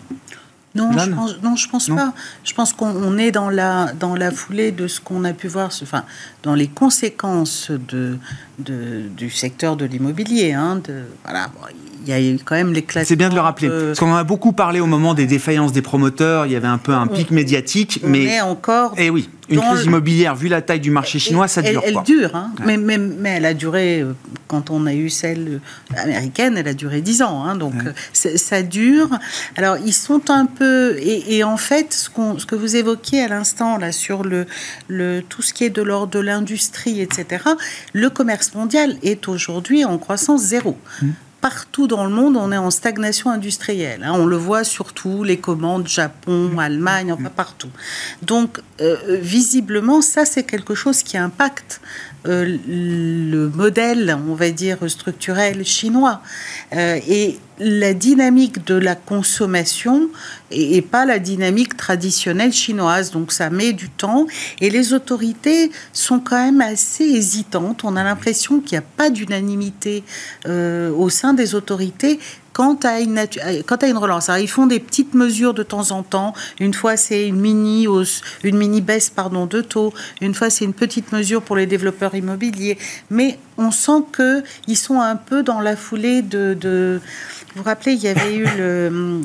Non, je pense, non, je pense pas. Je pense qu'on est dans la, dans la foulée de ce qu'on a pu voir, enfin, dans les conséquences de, de du secteur de l'immobilier. Hein, voilà, il y a eu quand même classes. C'est bien de le rappeler. Parce qu'on en a beaucoup parlé au moment des défaillances des promoteurs. Il y avait un peu un pic médiatique. On mais est encore. Eh oui, une crise immobilière, vu la taille du marché chinois, ça dure. Elle, dure, hein. mais, mais, mais, elle a duré, euh, quand on a eu celle américaine, elle a duré 10 ans. Hein, donc euh, ça dure. Alors ils sont un peu. Et, en fait, ce, ce, que vous évoquiez à l'instant, là, sur le, le, tout ce qui est de l'ordre de l'industrie, etc., le commerce mondial est aujourd'hui en croissance zéro. Mmh partout dans le monde, on est en stagnation industrielle. Hein. On le voit surtout, les commandes Japon, Allemagne, enfin partout. Donc, euh, visiblement, ça, c'est quelque chose qui impacte euh, le modèle, on va dire, structurel chinois. Euh, et la dynamique de la consommation et, pas la dynamique traditionnelle chinoise. Donc ça met du temps et les autorités sont quand même assez hésitantes. On a l'impression qu'il n'y a pas d'unanimité euh, au sein des autorités quant à une, à une relance. Alors, ils font des petites mesures de temps en temps. Une fois, c'est une mini une mini baisse pardon, de taux. Une fois, c'est une petite mesure pour les développeurs immobiliers. Mais on sent qu'ils sont un peu dans la foulée de, de vous vous rappelez, il y avait eu le,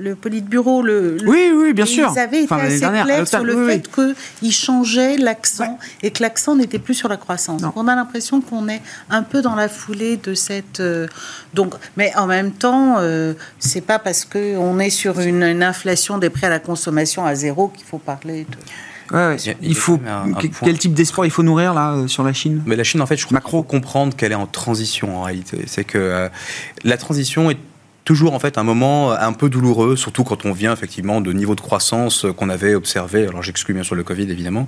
le Politburo. Le, oui, oui, bien sûr. Ils avaient été assez clairs sur le fait qu'ils changeaient l'accent et que l'accent n'était plus sur la croissance. Donc on a l'impression qu'on est un peu dans la foulée de cette. Euh, donc, mais en même temps, euh, c'est pas parce qu'on est sur une, inflation des prêts à la consommation à zéro qu'il faut parler de. Ouais, il, faut quel type d'espoir il faut nourrir là euh, sur la Chine? Mais la Chine, en fait, je crois Macro. comprendre qu'elle est en transition en réalité. C'est que la transition est toujours en fait un moment un peu douloureux, surtout quand on vient effectivement de niveaux de croissance qu'on avait observé. Alors j'exclus bien sûr le Covid évidemment,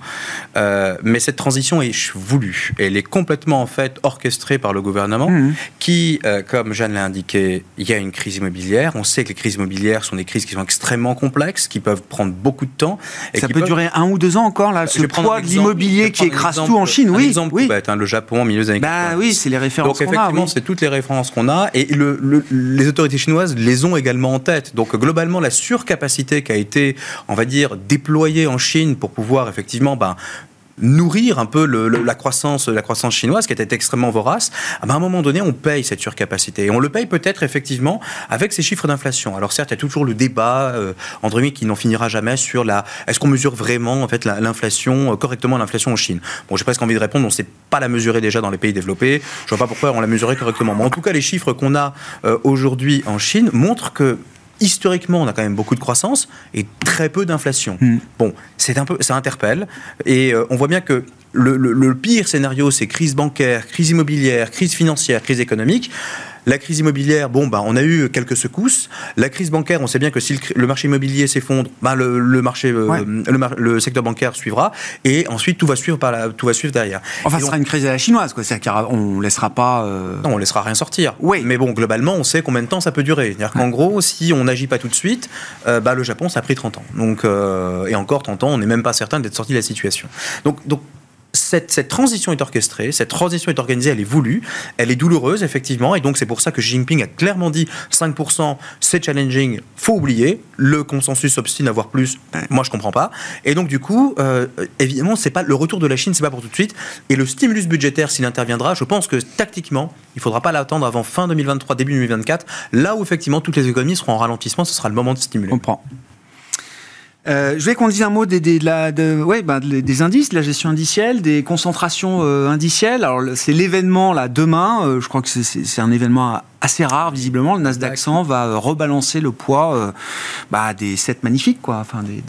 euh, mais cette transition est voulue. Elle est complètement en fait orchestrée par le gouvernement, mmh. qui, euh, comme Jeanne l'a indiqué, il y a une crise immobilière. On sait que les crises immobilières sont des crises qui sont extrêmement complexes, qui peuvent prendre beaucoup de temps. Et Ça peut durer un ou deux ans encore là. Ce poids de l'immobilier qui écrase tout en Chine, oui. Exemple oui. Hein, le Japon, milieu des années bah, Oui, c'est les références Donc effectivement, c'est toutes les références qu'on a et le, les autorités chinoises les ont également en tête. Donc globalement, la surcapacité qui a été, on va dire, déployée en Chine pour pouvoir effectivement ben, nourrir un peu la croissance la croissance chinoise qui était extrêmement vorace ah ben, à un moment donné on paye cette surcapacité. Et on le paye peut-être effectivement avec ces chiffres d'inflation. Alors certes il y a toujours le débat euh, André qui n'en finira jamais sur la est-ce qu'on mesure vraiment en fait l'inflation euh, correctement l'inflation en Chine? Bon j'ai presque envie de répondre on ne sait pas la mesurer déjà dans les pays développés. Je vois pas pourquoi on la mesurait correctement. Mais en tout cas les chiffres qu'on a euh, aujourd'hui en Chine montrent que historiquement, on a quand même beaucoup de croissance et très peu d'inflation. Hmm. Bon, c'est un peu, ça interpelle. Et euh, on voit bien que le, le pire scénario, c'est crise bancaire, crise immobilière, crise financière, crise économique. La crise immobilière, bon, bah, on a eu quelques secousses. La crise bancaire, on sait bien que si le, marché immobilier s'effondre, bah, le, marché, euh, le, secteur bancaire suivra. Et ensuite, tout va suivre, par la, tout va suivre derrière. Enfin, ce sera une crise à la chinoise, quoi. C'est-à-dire qu'on laissera pas. Euh, non, on laissera rien sortir. Oui. Mais bon, globalement, on sait combien de temps ça peut durer. C'est-à-dire qu'en gros, si on n'agit pas tout de suite, euh, bah, le Japon, ça a pris 30 ans. Donc, et encore 30 ans, on n'est même pas certain d'être sorti de la situation. Donc, donc cette, transition est orchestrée, cette transition est organisée, elle est voulue, elle est douloureuse, effectivement, et donc c'est pour ça que Xi Jinping a clairement dit 5%, c'est challenging, faut oublier, le consensus s'obstine à voir plus, moi je comprends pas, et donc du coup, euh, évidemment, c'est pas le retour de la Chine, c'est pas pour tout de suite, et le stimulus budgétaire, s'il interviendra, je pense que tactiquement, il faudra pas l'attendre avant fin 2023, début 2024, là où effectivement toutes les économies seront en ralentissement, ce sera le moment de stimuler. comprends. Euh, je voulais qu'on dise un mot des, des, de la, de, ouais, des indices, de la gestion indicielle, des concentrations euh, indicielles. Alors, c'est l'événement là demain. Euh, je crois que c'est un événement assez rare, visiblement. Le Nasdaq 100 va euh, rebalancer le poids bah, des 7 magnifiques, quoi, enfin des,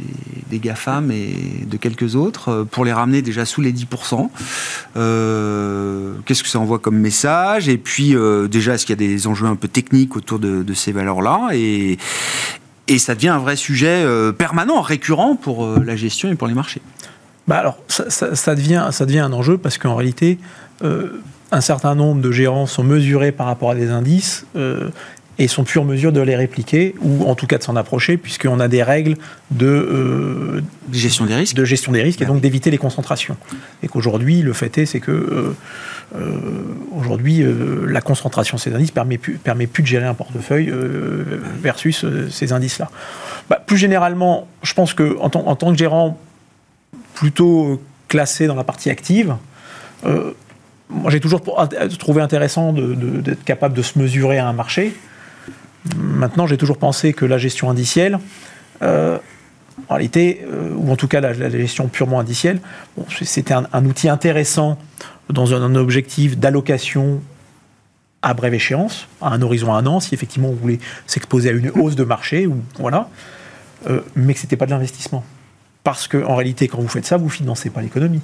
des, GAFAM et de quelques autres, pour les ramener déjà sous les 10%. Qu'est-ce que ça envoie comme message? Et puis, déjà, est-ce qu'il y a des enjeux un peu techniques autour de, de ces valeurs-là? Et, et ça devient un vrai sujet euh, permanent, récurrent pour euh, la gestion et pour les marchés. Bah alors, ça, devient, un enjeu parce qu'en réalité, euh, un certain nombre de gérants sont mesurés par rapport à des indices et sont plus en mesure de les répliquer ou en tout cas de s'en approcher puisqu'on a des règles de euh, gestion des risques, de gestion des risques et donc d'éviter les concentrations. Et qu'aujourd'hui, le fait est, c'est que euh, euh, aujourd'hui, la concentration de ces indices permet plus, permet plus de gérer un portefeuille versus ces indices-là. Bah, plus généralement, je pense que en, en, tant que gérant plutôt classé dans la partie active, moi j'ai toujours trouvé intéressant d'être capable de se mesurer à un marché. Maintenant, j'ai toujours pensé que la gestion indicielle, euh, en réalité, euh, ou en tout cas la, la gestion purement indicielle, bon, c'était un, un, outil intéressant dans un, un objectif d'allocation à brève échéance, à un horizon à un an, si effectivement vous voulez s'exposer à une hausse de marché, ou voilà, euh, mais que ce n'était pas de l'investissement. Parce qu'en réalité, quand vous faites ça, vous ne financez pas l'économie.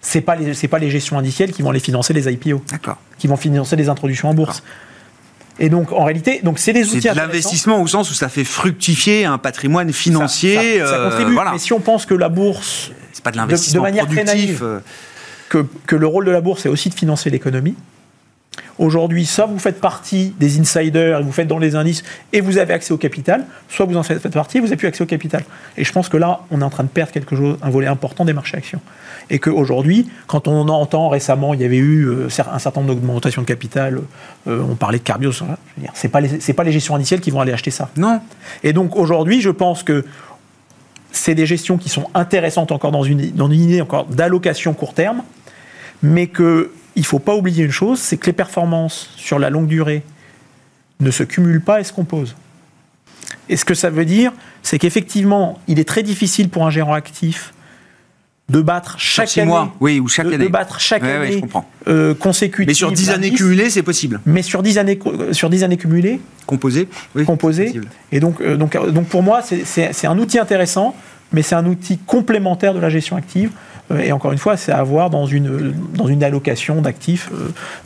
Ce n'est pas, les, pas les gestions indicielles qui vont les financer les IPO, qui vont financer les introductions en bourse. Et donc, en réalité, donc c'est des outils. C'est de l'investissement au sens où ça fait fructifier un patrimoine financier. Ça, ça, ça euh, contribue. Voilà. Mais si on pense que la bourse, c'est pas de l'investissement de, de, manière productif, très naïve, euh... que, que, le rôle de la bourse est aussi de financer l'économie. Aujourd'hui, soit vous faites partie des insiders et vous faites dans les indices et vous avez accès au capital, soit vous en faites partie et vous n'avez plus accès au capital. Et je pense que là, on est en train de perdre quelque chose, un volet important des marchés actions. Et qu'aujourd'hui, quand on entend récemment, il y avait eu euh, un certain nombre d'augmentations de capital, euh, on parlait de Carbios, ce n'est pas, les, pas les gestions indicielles qui vont aller acheter ça. Non. Et donc aujourd'hui, je pense que c'est des gestions qui sont intéressantes encore dans une, dans une idée encore d'allocation court terme, mais que il ne faut pas oublier une chose, c'est que les performances sur la longue durée ne se cumulent pas et se composent. Et ce que ça veut dire, c'est qu'effectivement, il est très difficile pour un gérant actif de battre chaque année, mois. Oui, ou chaque de, année. de battre chaque ouais, année ouais, euh, consécutive. Mais sur 10 années cumulées, c'est possible. Mais sur 10 années, sur 10 années cumulées, composées, oui, composées. Et donc, euh, donc, donc pour moi, c'est un outil intéressant, mais c'est un outil complémentaire de la gestion active. Et encore une fois, c'est à avoir dans une, dans une allocation d'actifs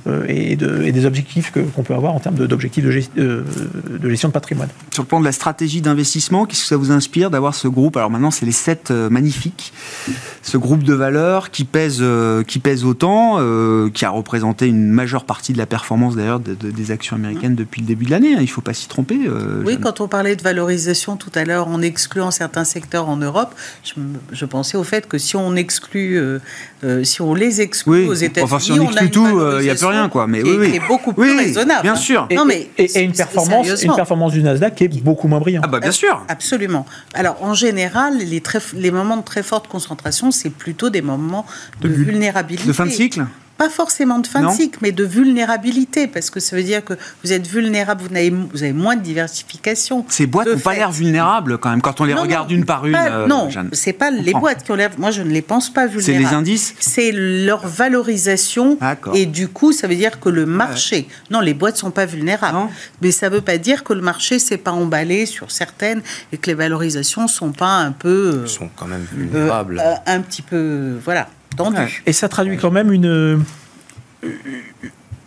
euh, et, de, et, des objectifs qu'on qu peut avoir en termes d'objectifs de, de, de, de, gestion de patrimoine. Sur le plan de la stratégie d'investissement, qu'est-ce que ça vous inspire d'avoir ce groupe? Alors maintenant, c'est les sept euh, magnifiques. Ce groupe de valeurs qui pèse, euh, qui pèse autant, euh, qui a représenté une majeure partie de la performance d'ailleurs de, des actions américaines depuis le début de l'année. Hein, il ne faut pas s'y tromper. Euh, oui, Jeanne. quand on parlait de valorisation tout à l'heure en excluant certains secteurs en Europe, je, je pensais au fait que si on exclut euh, euh, si on les exclut oui. aux États-Unis, enfin, si on, exclut tout, il euh, n'y a plus rien, quoi. Mais qui, oui, oui. qui est beaucoup plus oui, raisonnable. Bien sûr. Et, non, mais et, et une, performance, une performance du Nasdaq qui est beaucoup moins brillante. Ah bah bien sûr. Absolument. Alors en général, les, très, les moments de très forte concentration, c'est plutôt des moments de, de vulnérabilité. De fin de cycle pas forcément de fin non. de cycle, mais de vulnérabilité, parce que ça veut dire que vous êtes vulnérable, vous avez, vous avez moins de diversification. Ces boîtes n'ont pas l'air vulnérables quand même, quand on les non, regarde non, une par une. Pas, euh, non, c'est pas les boîtes qui ont l'air. Moi, je ne les pense pas vulnérables. C'est les indices C'est leur valorisation. Et du coup, ça veut dire que le marché. Ouais. Non, les boîtes sont pas vulnérables. Non. Mais ça veut pas dire que le marché s'est pas emballé sur certaines et que les valorisations sont pas un peu. Ils sont quand même vulnérables. Euh, un petit peu. Voilà. Et ça traduit quand même une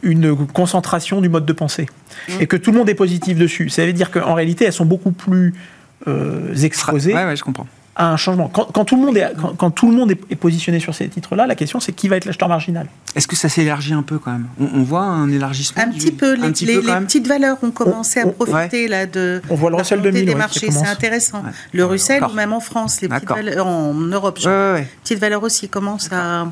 une concentration du mode de pensée mmh. et que tout le monde est positif dessus. Ça veut dire qu'en réalité, elles sont beaucoup plus euh, exposées ouais, ouais, je comprends. À un changement. Quand, quand, tout le monde est, quand, quand tout le monde est, positionné sur ces titres-là, la question c'est qui va être l'acheteur marginal? Est-ce que ça s'élargit un peu quand même? On, on, voit un élargissement Un petit peu. Les, petit les, peu les petites valeurs ont commencé on, à profiter ouais. là de. On voit le Russell 2000 des marchés, c'est intéressant. Le Russell ou même en France, les petites valeurs, en Europe, genre, petites valeurs aussi commencent à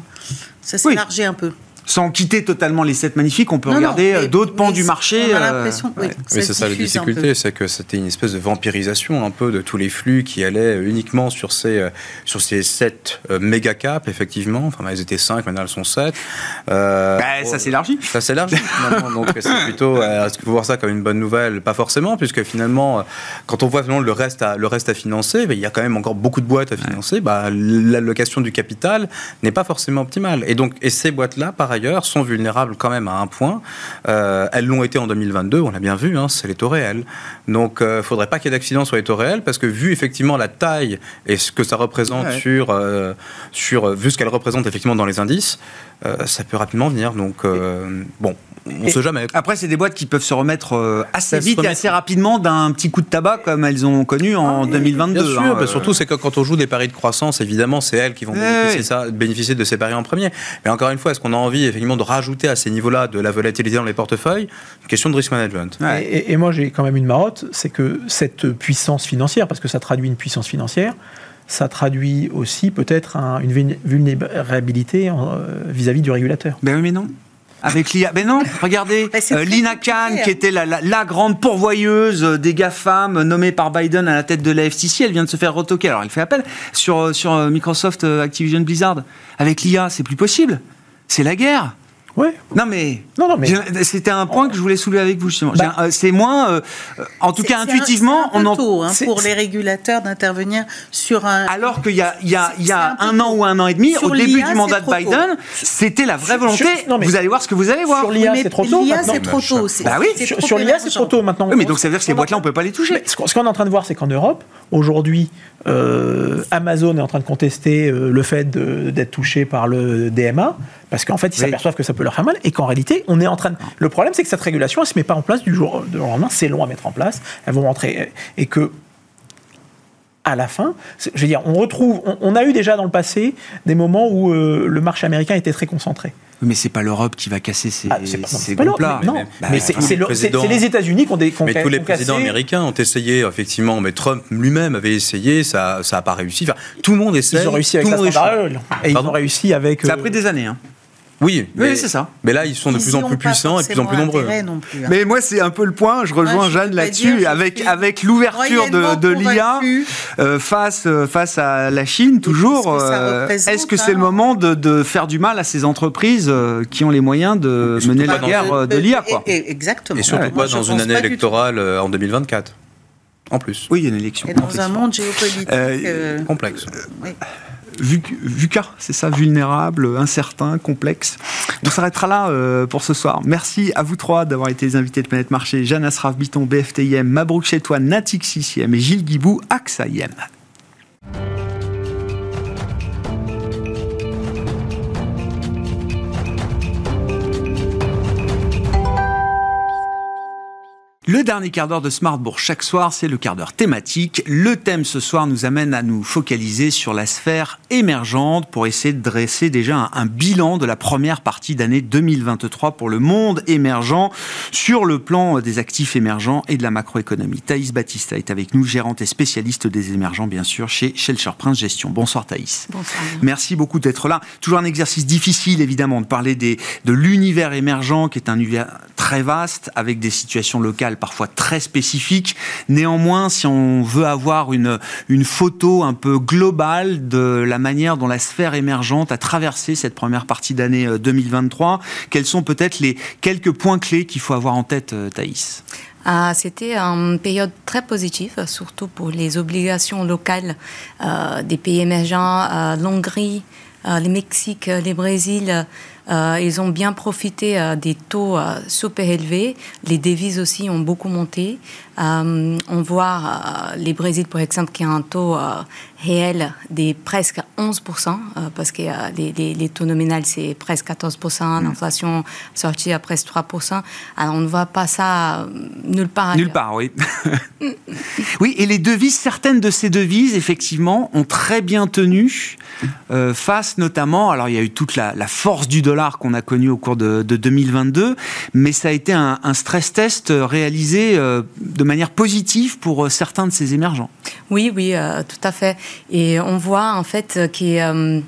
ça s'élargit un peu. Sans quitter totalement les 7 magnifiques, on peut regarder d'autres pans du marché. On a l'impression oui, c'est ça la difficulté, c'est que c'était une espèce de vampirisation un peu de tous les flux qui allaient uniquement sur ces, sur ces 7 méga caps, effectivement. Enfin, elles étaient 5, maintenant elles sont 7. Euh, bah, ça s'élargit. Ça s'élargit, Donc, c'est <laughs> plutôt. Est-ce qu'il faut voir ça comme une bonne nouvelle Pas forcément, puisque finalement, quand on voit finalement le reste à, le reste à financer, bah, il y a quand même encore beaucoup de boîtes à financer. Bah, L'allocation du capital n'est pas forcément optimale. Et donc, et ces boîtes-là, par ailleurs, sont vulnérables quand même à un point. Euh, elles l'ont été en 2022, on l'a bien vu, hein, c'est les taux réels. Donc, il euh, ne faudrait pas qu'il y ait d'accident sur les taux réels, parce que vu effectivement la taille et ce que ça représente sur, euh, sur vu ce qu'elle représente effectivement dans les indices, ça peut rapidement venir. Donc, bon, on ne sait jamais. Après, c'est des boîtes qui peuvent se remettre euh, assez vite et assez rapidement d'un petit coup de tabac comme elles ont connu en 2022. Bien sûr, hein, bah, surtout c'est que quand on joue des paris de croissance, évidemment, c'est elles qui vont bénéficier, de ces paris en premier. Mais encore une fois, est-ce qu'on a envie effectivement de rajouter à ces niveaux-là de la volatilité dans les portefeuilles? Question de risk management. Et, moi, j'ai quand même une marotte, c'est que cette puissance financière, parce que ça traduit une puissance financière, ça traduit aussi peut-être une vulnérabilité euh, vis-à-vis du régulateur. Ben oui, mais non avec l'IA. Mais non, regardez, <laughs> euh, Lina Khan, qui était la, grande pourvoyeuse des GAFAM nommée par Biden à la tête de la FTC, elle vient de se faire retoquer. Alors elle fait appel sur, sur euh, Microsoft euh, Activision Blizzard. Avec l'IA, c'est plus possible. C'est la guerre. Ouais. Non mais, non, non, mais... c'était un point que je voulais soulever avec vous justement. Bah, euh, c'est moins, euh, en tout cas intuitivement, on en tôt, hein, pour les régulateurs d'intervenir sur un. Alors qu'il y a, il y a, il y a un, an ou un an et demi, au début du mandat de Biden, c'était la vrae volonté. vous allez voir ce que vous allez voir. Sur l'IA, c'est trop tôt. L'IA, c'est trop tôt. Bah oui. Sur, l'IA, c'est trop tôt maintenant. Oui, mais donc ça veut dire que ces boîtes-là, on peut pas les toucher. Ce qu'on est en train de voir, c'est qu'en Europe, aujourd'hui, euh, Amazon est en train de contester le fait d'être touché par le DMA parce qu'en fait, ils s'aperçoivent que ça peut leur faire mal et qu'en réalité, on est en train de... Le problème, c'est que cette régulation, elle se met pas en place du jour au lendemain. C'est long à mettre en place. Elles vont rentrer et que à la fin, je veux dire, on retrouve, on, a eu déjà dans le passé des moments où euh, le marché américain était très concentré. Mais c'est pas l'Europe qui va casser ces, ah, ces non. Non, mais, c'est les États-Unis qui ont des. mais tous les présidents américains ont essayé, effectivement. Mais Trump lui-même avait essayé, ça n'a pas réussi. Enfin, tout le monde essaie. Ils ont réussi avec la et ils ont réussi avec. Ça a pris des années. Hein. Oui, mais, c'est ça. Mais là, ils sont de plus en plus puissants et de plus en plus nombreux. Hein. Mais moi, c'est un peu le point. Je rejoins Jeanne là-dessus. Avec, avec l'ouverture de, de l'IA euh, face, euh, face à la Chine, toujours, euh, est-ce que c'est le moment de, de, faire du mal à ces entreprises qui ont les moyens de mener la guerre de l'IA. Exactement. Et surtout pas dans une année électorale en 2024. En plus. Oui, il y a une élection. Et dans un monde géopolitique complexe. VUCA, c'est ça, vulnérable, incertain, complexe. On s'arrêtera là euh, pour ce soir. Merci à vous trois d'avoir été les invités de Planète Marché. Jeanne Asraf Biton, BFTIM, Mabrouk Chetoine, Natix ICM et Gilles Guibou, AXA IM. Le dernier quart d'heure de Smartbourg chaque soir, c'est le quart d'heure thématique. Le thème ce soir nous amène à nous focaliser sur la sphère émergente pour essayer de dresser déjà un, bilan de la première partie d'année 2023 pour le monde émergent sur le plan des actifs émergents et de la macroéconomie. Thaïs Battista est avec nous, gérante et spécialiste des émergents bien sûr chez Shelter Prince Gestion. Bonsoir Thaïs. Bonsoir. Merci beaucoup d'être là. Toujours un exercice difficile évidemment de parler des, de l'univers émergent qui est un univers très vaste avec des situations locales parfois très spécifiques. Néanmoins, si on veut avoir une, une photo un peu globale de la manière dont la sphère émergente a traversé cette première partie d'année 2023, euh, quels sont peut-être les quelques points clés qu'il faut avoir en tête, euh, Thaïs? Ah, C'était une période très positive, surtout pour les obligations locales euh, des pays émergents, l'Hongrie, le Mexique, le Brésil. Euh, ils ont bien profité euh, des taux euh, super élevés. Les devises aussi ont beaucoup monté. on voit les Brésil, par exemple, qui a un taux réel de presque 11%, parce que les, les, taux nominaux, c'est presque 14%, mm. l'inflation sortie à presque 3%. Alors, on ne voit pas ça nulle part. Nulle part, oui. <laughs> oui, et les devises, certaines de ces devises, effectivement, ont très bien tenu face notamment, alors il y a eu toute la, la force du dollar qu'on a connu au cours de, 2022, mais ça a été un, stress test réalisé euh, de manière positive pour euh, certains de ces émergents. Oui, oui, euh, tout à fait. Et on voit en fait que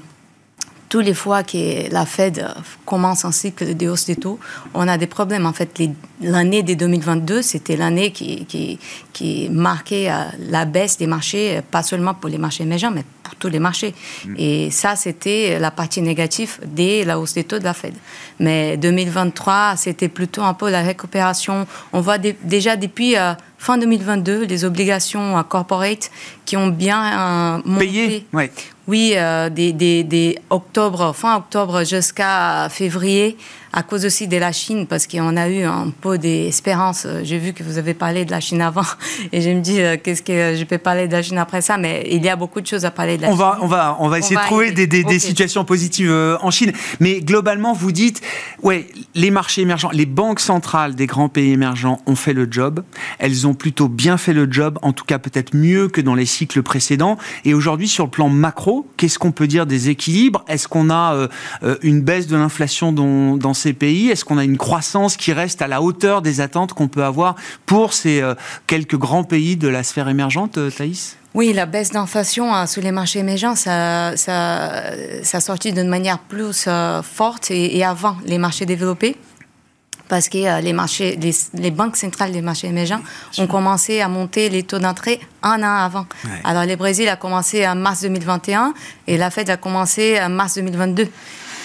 tous les fois que la Fed commence un cycle de hausse des taux, on a des problèmes. En fait, l'année de 2022, c'était l'année qui, qui, qui, marquait euh, la baisse des marchés, pas seulement pour les marchés émergents, mais pour tous les marchés. Mm. Et ça, c'était la partie négative de la hausse des taux de la Fed. Mais 2023, c'était plutôt un peu la récupération. On voit déjà depuis euh, fin 2022 les obligations corporate qui ont bien euh, monté. Payé, ouais. Oui, euh, des, des, des, octobre, fin octobre jusqu'à février, à cause aussi de la Chine, parce qu'on a eu un peu d'espérance. J'ai vu que vous avez parlé de la Chine avant, <laughs> et je me dis, euh, qu'est-ce que je peux parler de la Chine après ça, mais il y a beaucoup de choses à parler de la on Chine. Va, on, va, on va essayer de trouver des, des, des, situations positives euh, en Chine. Mais globalement, vous dites, ouais, les marchés émergents, les banques centrales des grands pays émergents ont fait le job. Elles ont plutôt bien fait le job, en tout cas peut-être mieux que dans les cycles précédents. Et aujourd'hui, sur le plan macro, Qu'est-ce qu'on peut dire des équilibres? Est-ce qu'on a euh, euh, une baisse de l'inflation dans, ces pays Est-ce qu'on a une croissance qui reste à la hauteur des attentes qu'on peut avoir pour ces euh, quelques grands pays de la sphère émergente, Thaïs? Oui, la baisse d'inflation hein, sous les marchés émergents, ça, ça, ça sorti d'une manière plus forte et, avant les marchés développés parce que euh, les, marchés, les, banques centrales des marchés émergents ont commencé à monter les taux d'entrée un an avant. Alors, le Brésil a commencé en mars 2021 et la Fed a commencé en mars 2022.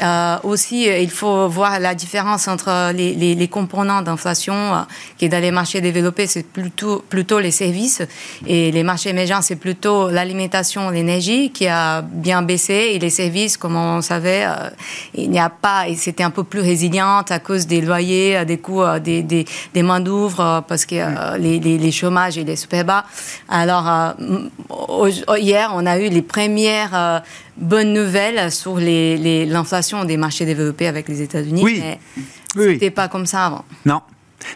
Euh, aussi, euh, il faut voir la différence entre les, les, les components d'inflation euh, qui est dans les marchés développés, c'est plutôt, plutôt les services. Et les marchés émergents, c'est plutôt l'alimentation, l'énergie qui a bien baissé. Et les services, comme on savait, il n'y a pas, et c'était un peu plus résiliente à cause des loyers, des coûts, des, des, des main d'ouvre parce que les, les, les, chômages et les super bas. Alors, hier, on a eu les premières bonne nouvelle sur l'inflation des marchés développés avec les États-Unis. Oui. Mais oui, c'était pas comme ça avant. Non.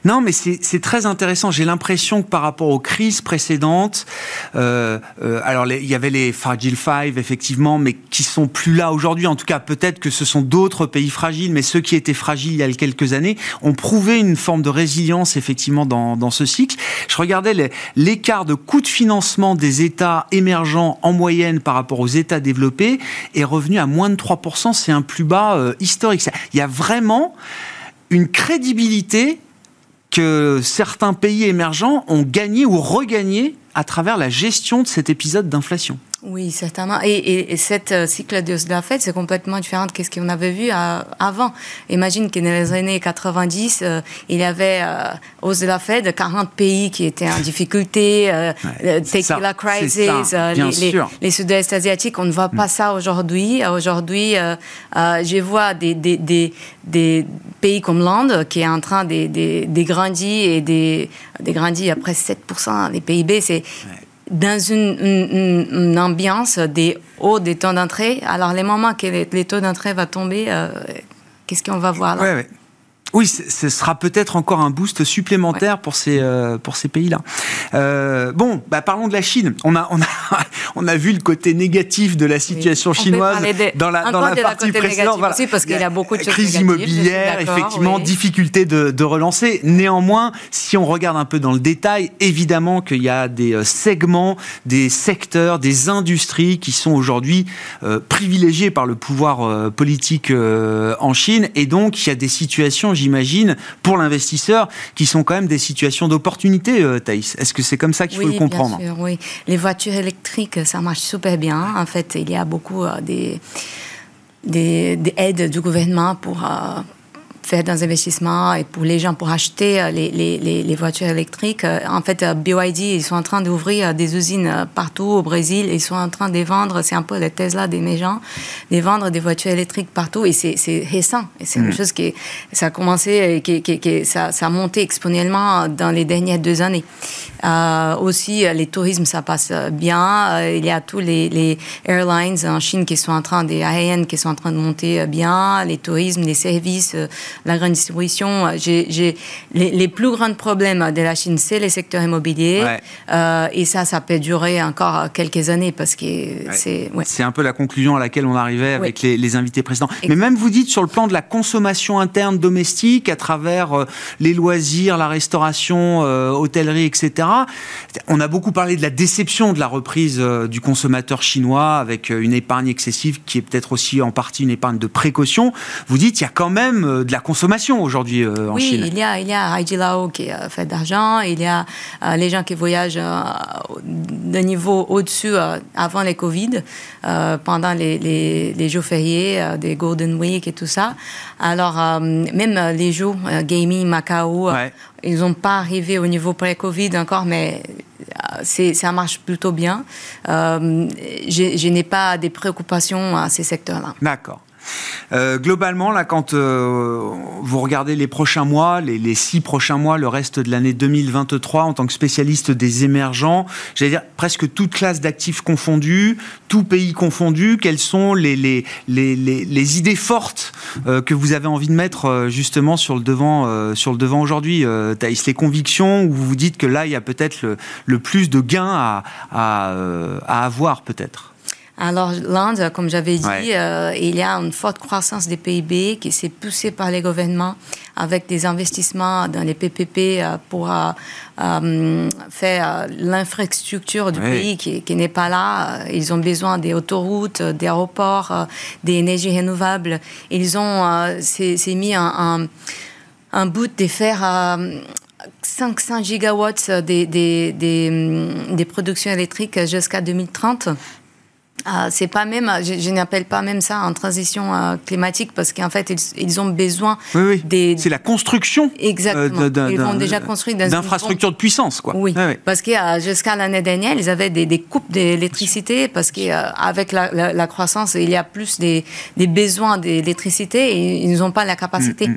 Non, mais c'est très intéressant. J'ai l'impression que par rapport aux crises précédentes, euh, euh, alors il y avait les Fragile Five, effectivement, mais qui sont plus là aujourd'hui. En tout cas, peut-être que ce sont d'autres pays fragiles, mais ceux qui étaient fragiles il y a quelques années ont prouvé une forme de résilience, effectivement, dans, ce cycle. Je regardais l'écart de coût de financement des États émergents en moyenne par rapport aux États développés est revenu à moins de 3%. C'est un plus bas euh, historique. Il y a vraiment une crédibilité que certains pays émergents ont gagné ou regagné à travers la gestion de cet épisode d'inflation. Oui, certainement. Et, et, cette euh, cycle de la fête, c'est complètement différent de ce qu'on avait vu euh, avant. Imagine que dans les années 90, euh, il y avait hausse de la Fed, 40 pays qui étaient en difficulté, ouais, tequila crisis, les, les, sud-est asiatiques. On ne voit pas mm. ça aujourd'hui. Aujourd'hui, je vois des, des, des, des, pays comme l'Inde qui est en train de, de, de grandir et de, de grandir presque 7% des PIB. C'est dans une, ambiance des hauts des taux d'entrée. Alors, les moments que les, taux d'entrée vont tomber, euh, qu'est-ce qu'on va voir là? Oui, ce sera peut-être encore un boost supplémentaire pour ces, euh, pour ces pays-là. Euh, bon, bah, parlons de la Chine. On a, on, a, <laughs> on a vu le côté négatif de la situation chinoise dans la, dans la partie précédente. Voilà. parce qu'il y a beaucoup de choses Crise immobilière, effectivement, difficulté de, de, relancer. Néanmoins, si on regarde un peu dans le détail, évidemment qu'il y a des euh, segments, des secteurs, des industries qui sont aujourd'hui euh, privilégiés par le pouvoir politique en Chine. Et donc, il y a des situations, j'imagine, pour l'investisseur, qui sont quand même des situations d'opportunité, euh, Thaïs. Est-ce que c'est comme ça qu'il faut le comprendre bien sûr, Oui, les voitures électriques, ça marche super bien. En fait, il y a beaucoup euh, des, des, aides du gouvernement pour, euh, faire des investissements et pour les gens pour acheter euh, les, les, les voitures électriques. Euh, en fait, euh, BYD, ils sont en train d'ouvrir des usines partout au Brésil. Ils sont en train de vendre, c'est un peu les Tesla des gens, de vendre des voitures électriques partout. Et c'est récent. Et c'est une mm. chose qui ça a commencé, qui, qui, qui, ça, ça a monté exponentiellement dans les dernières deux années. Euh, aussi, les tourismes, ça passe bien. il y a tous les, les, airlines en Chine qui sont en train, des aériennes qui sont en train de monter bien. Les tourismes, les services la grande distribution. J'ai les, les, plus grands problèmes de la Chine, c'est les secteurs immobiliers. et ça, ça peut durer encore quelques années parce que c'est. C'est un peu la conclusion à laquelle on arrivait avec les, les, invités précédents. Mais même vous dites sur le plan de la consommation interne domestique, à travers les loisirs, la restauration, hôtellerie, etc. On a beaucoup parlé de la déception de la reprise du consommateur chinois avec une épargne excessive qui est peut-être aussi en partie une épargne de précaution. Vous dites il y a quand même euh, de la consommation aujourd'hui euh, en Chine. Oui, il y a, il y a Lao qui euh, fait d'argent, il y a les gens qui voyagent de niveau au-dessus avant les Covid, pendant les, les, jours fériés, des Golden Week et tout ça. Alors, même les jours gaming, Macao, ils n'ont pas arrivé au niveau pré-Covid encore, mais ça marche plutôt bien. je n'ai pas des préoccupations à ces secteurs-là. D'accord. Euh, globalement, là, quand euh, vous regardez les prochains mois, les, six prochains mois, le reste de l'année 2023, en tant que spécialiste des émergents, j'allais dire presque toute classe d'actifs confondus, tout pays confondu, quelles sont les, les, les, idées fortes euh, que vous avez envie de mettre justement sur le devant, devant aujourd'hui, Thaïs? Les convictions où vous vous dites que là, il y a peut-être le, plus de gains à avoir peut-être? Alors l'Inde, comme j'avais dit, euh, il y a une forte croissance des PIB qui s'est poussée par les gouvernements avec des investissements dans les PPP euh, pour euh, faire l'infrastructure du pays qui, n'est pas là. Ils ont besoin des autoroutes, des aéroports, des énergies renouvelables. Ils ont c'est mis un, un, bout de faire 500 gigawatts des, des, des, des productions électriques jusqu'à 2030. Ah, c'est pas même, je, n'appelle pas même ça en transition euh, climatique parce qu'en fait ils, ont besoin des. C'est la construction. Euh, Exactement. ils vont déjà construire d'infrastructures de puissance, quoi. Oui. Parce que euh, jusqu'à l'année dernière, ils avaient des, coupes d'électricité parce qu'avec la, la, croissance, il y a plus des, des besoins d'électricité et ils n'ont pas la capacité. Mm,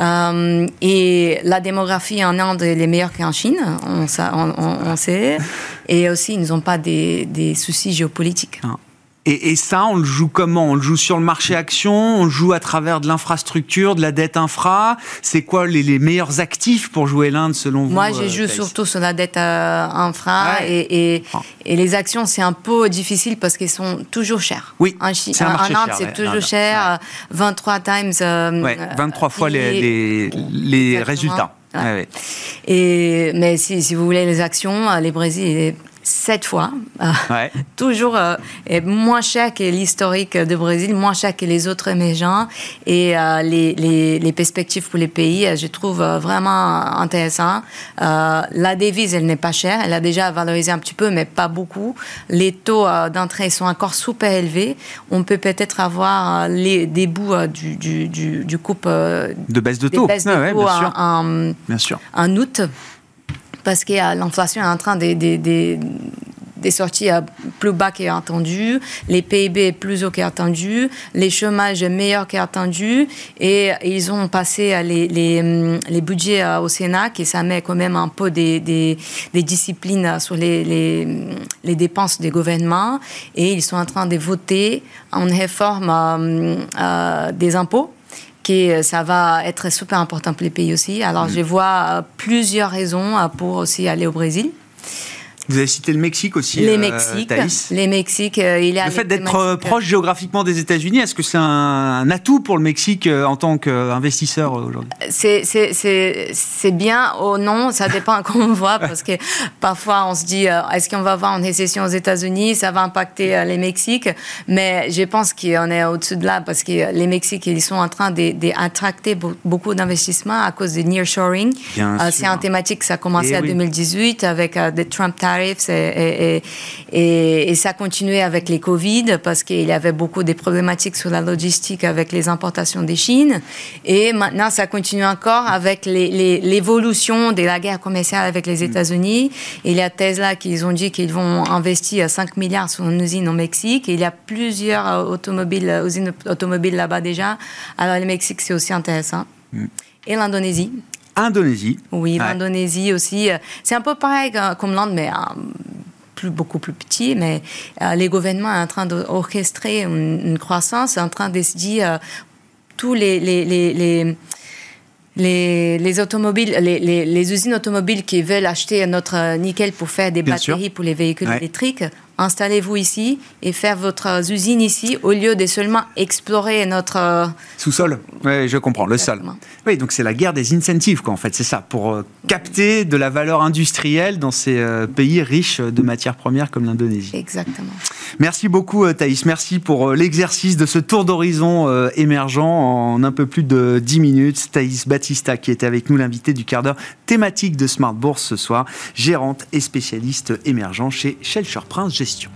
mm. et la démographie en Inde est meilleure qu'en Chine, on, on sait. <laughs> Et aussi, ils n'ont pas des, des soucis géopolitiques. Ah. Et, ça, on le joue comment? On le joue sur le marché action? On le joue à travers de l'infrastructure, de la dette infra? C'est quoi les, meilleurs actifs pour jouer l'Inde selon vous Moi, je euh, joue surtout sur la dette euh, infra et, ah. et, les actions, c'est un peu difficile parce qu'elles sont toujours chères. Oui, en, Chine, en Inde, c'est toujours cher. 23 times. 23 euh, fois les, les, résultats. Et, mais si, si, vous voulez les actions, les Brésil sept fois. Euh, <laughs> toujours euh, moins cher que l'historique de Brésil, moins cher que les autres émergents. Et euh, les, les, perspectives pour les pays, je trouve vraiment intéressant. la devise, elle n'est pas chère. Elle a déjà valorisé un petit peu, mais pas beaucoup. Les taux d'entrée sont encore super élevés. On peut peut-être avoir les, des bouts du, du, du, coupe... de baisse de taux, bien, sûr. En, bien sûr. en août parce que l'inflation est en train de, des sorties plus bas qu'attendu, les PIB plus haut qu'attendu, les chômages meilleurs qu'attendu, et ils ont passé les, les, les, budgets au Sénat, qui ça met quand même un peu des, des, disciplines sur les, les, dépenses des gouvernements, et ils sont en train de voter en réforme euh, euh, des impôts que ça va être super important pour les pays aussi. Alors, mm. je vois euh, plusieurs raisons euh, pour aussi aller au Brésil. Vous avez cité le Mexique aussi. Les euh, Mexiques. Les Mexiques. Euh, il le fait d'être euh, proche géographiquement des États-Unis, est-ce que c'est un, atout pour le Mexique en tant qu'investisseur aujourd'hui? C'est bien ou non, ça dépend <laughs> comment on voit, parce que parfois on se dit est-ce qu'on va avoir une récession aux États-Unis, ça va impacter les Mexiques, mais je pense qu'on est au-dessus de là, parce que les Mexiques, ils sont en train d'attracter beaucoup d'investissements à cause du nearshoring. c'est un thématique, ça a commencé en 2018 avec des Trump et, et, et, ça continuait avec les Covid parce qu'il y avait beaucoup de problématiques sur la logistique avec les importations des Chines. Et maintenant, ça continue encore avec l'évolution de la guerre commerciale avec les mm. États-Unis. Il y a Tesla qui ont dit qu'ils vont investir 5 milliards sur une usine au Mexique. il y a plusieurs euh, automobiles, euh, usines automobiles là-bas déjà. Alors, le Mexique, c'est aussi intéressant. Mm. Et l'Indonésie, Indonésie. Oui, l'Indonésie aussi. Euh, c'est un peu pareil comme l'Inde, mais euh, plus, beaucoup plus petit. Mais euh, les gouvernements sont en train d'orchestrer une, croissance, en train de se dire tous les, les, les, les, automobiles, les, usines automobiles qui veulent acheter notre nickel pour faire des batteries pour les véhicules électriques, installez-vous ici et faire votre usine ici au lieu de seulement explorer notre euh, sous-sol. Oui, je comprends, le sol. Oui, donc c'est la guerre des incentives, quoi, en fait, c'est ça, pour euh, capter de la valeur industrielle dans ces euh, pays riches de matières premières comme l'Indonésie. Exactement. Merci beaucoup, Thaïs. Merci pour l'exercice de ce tour d'horizon émergent en un peu plus de 10 minutes. Thaïs Batista, qui était avec nous, l'invité du quart d'heure thématique de Smart Bourse ce soir, gérante et spécialiste émergent chez Shelter Prince Gestion.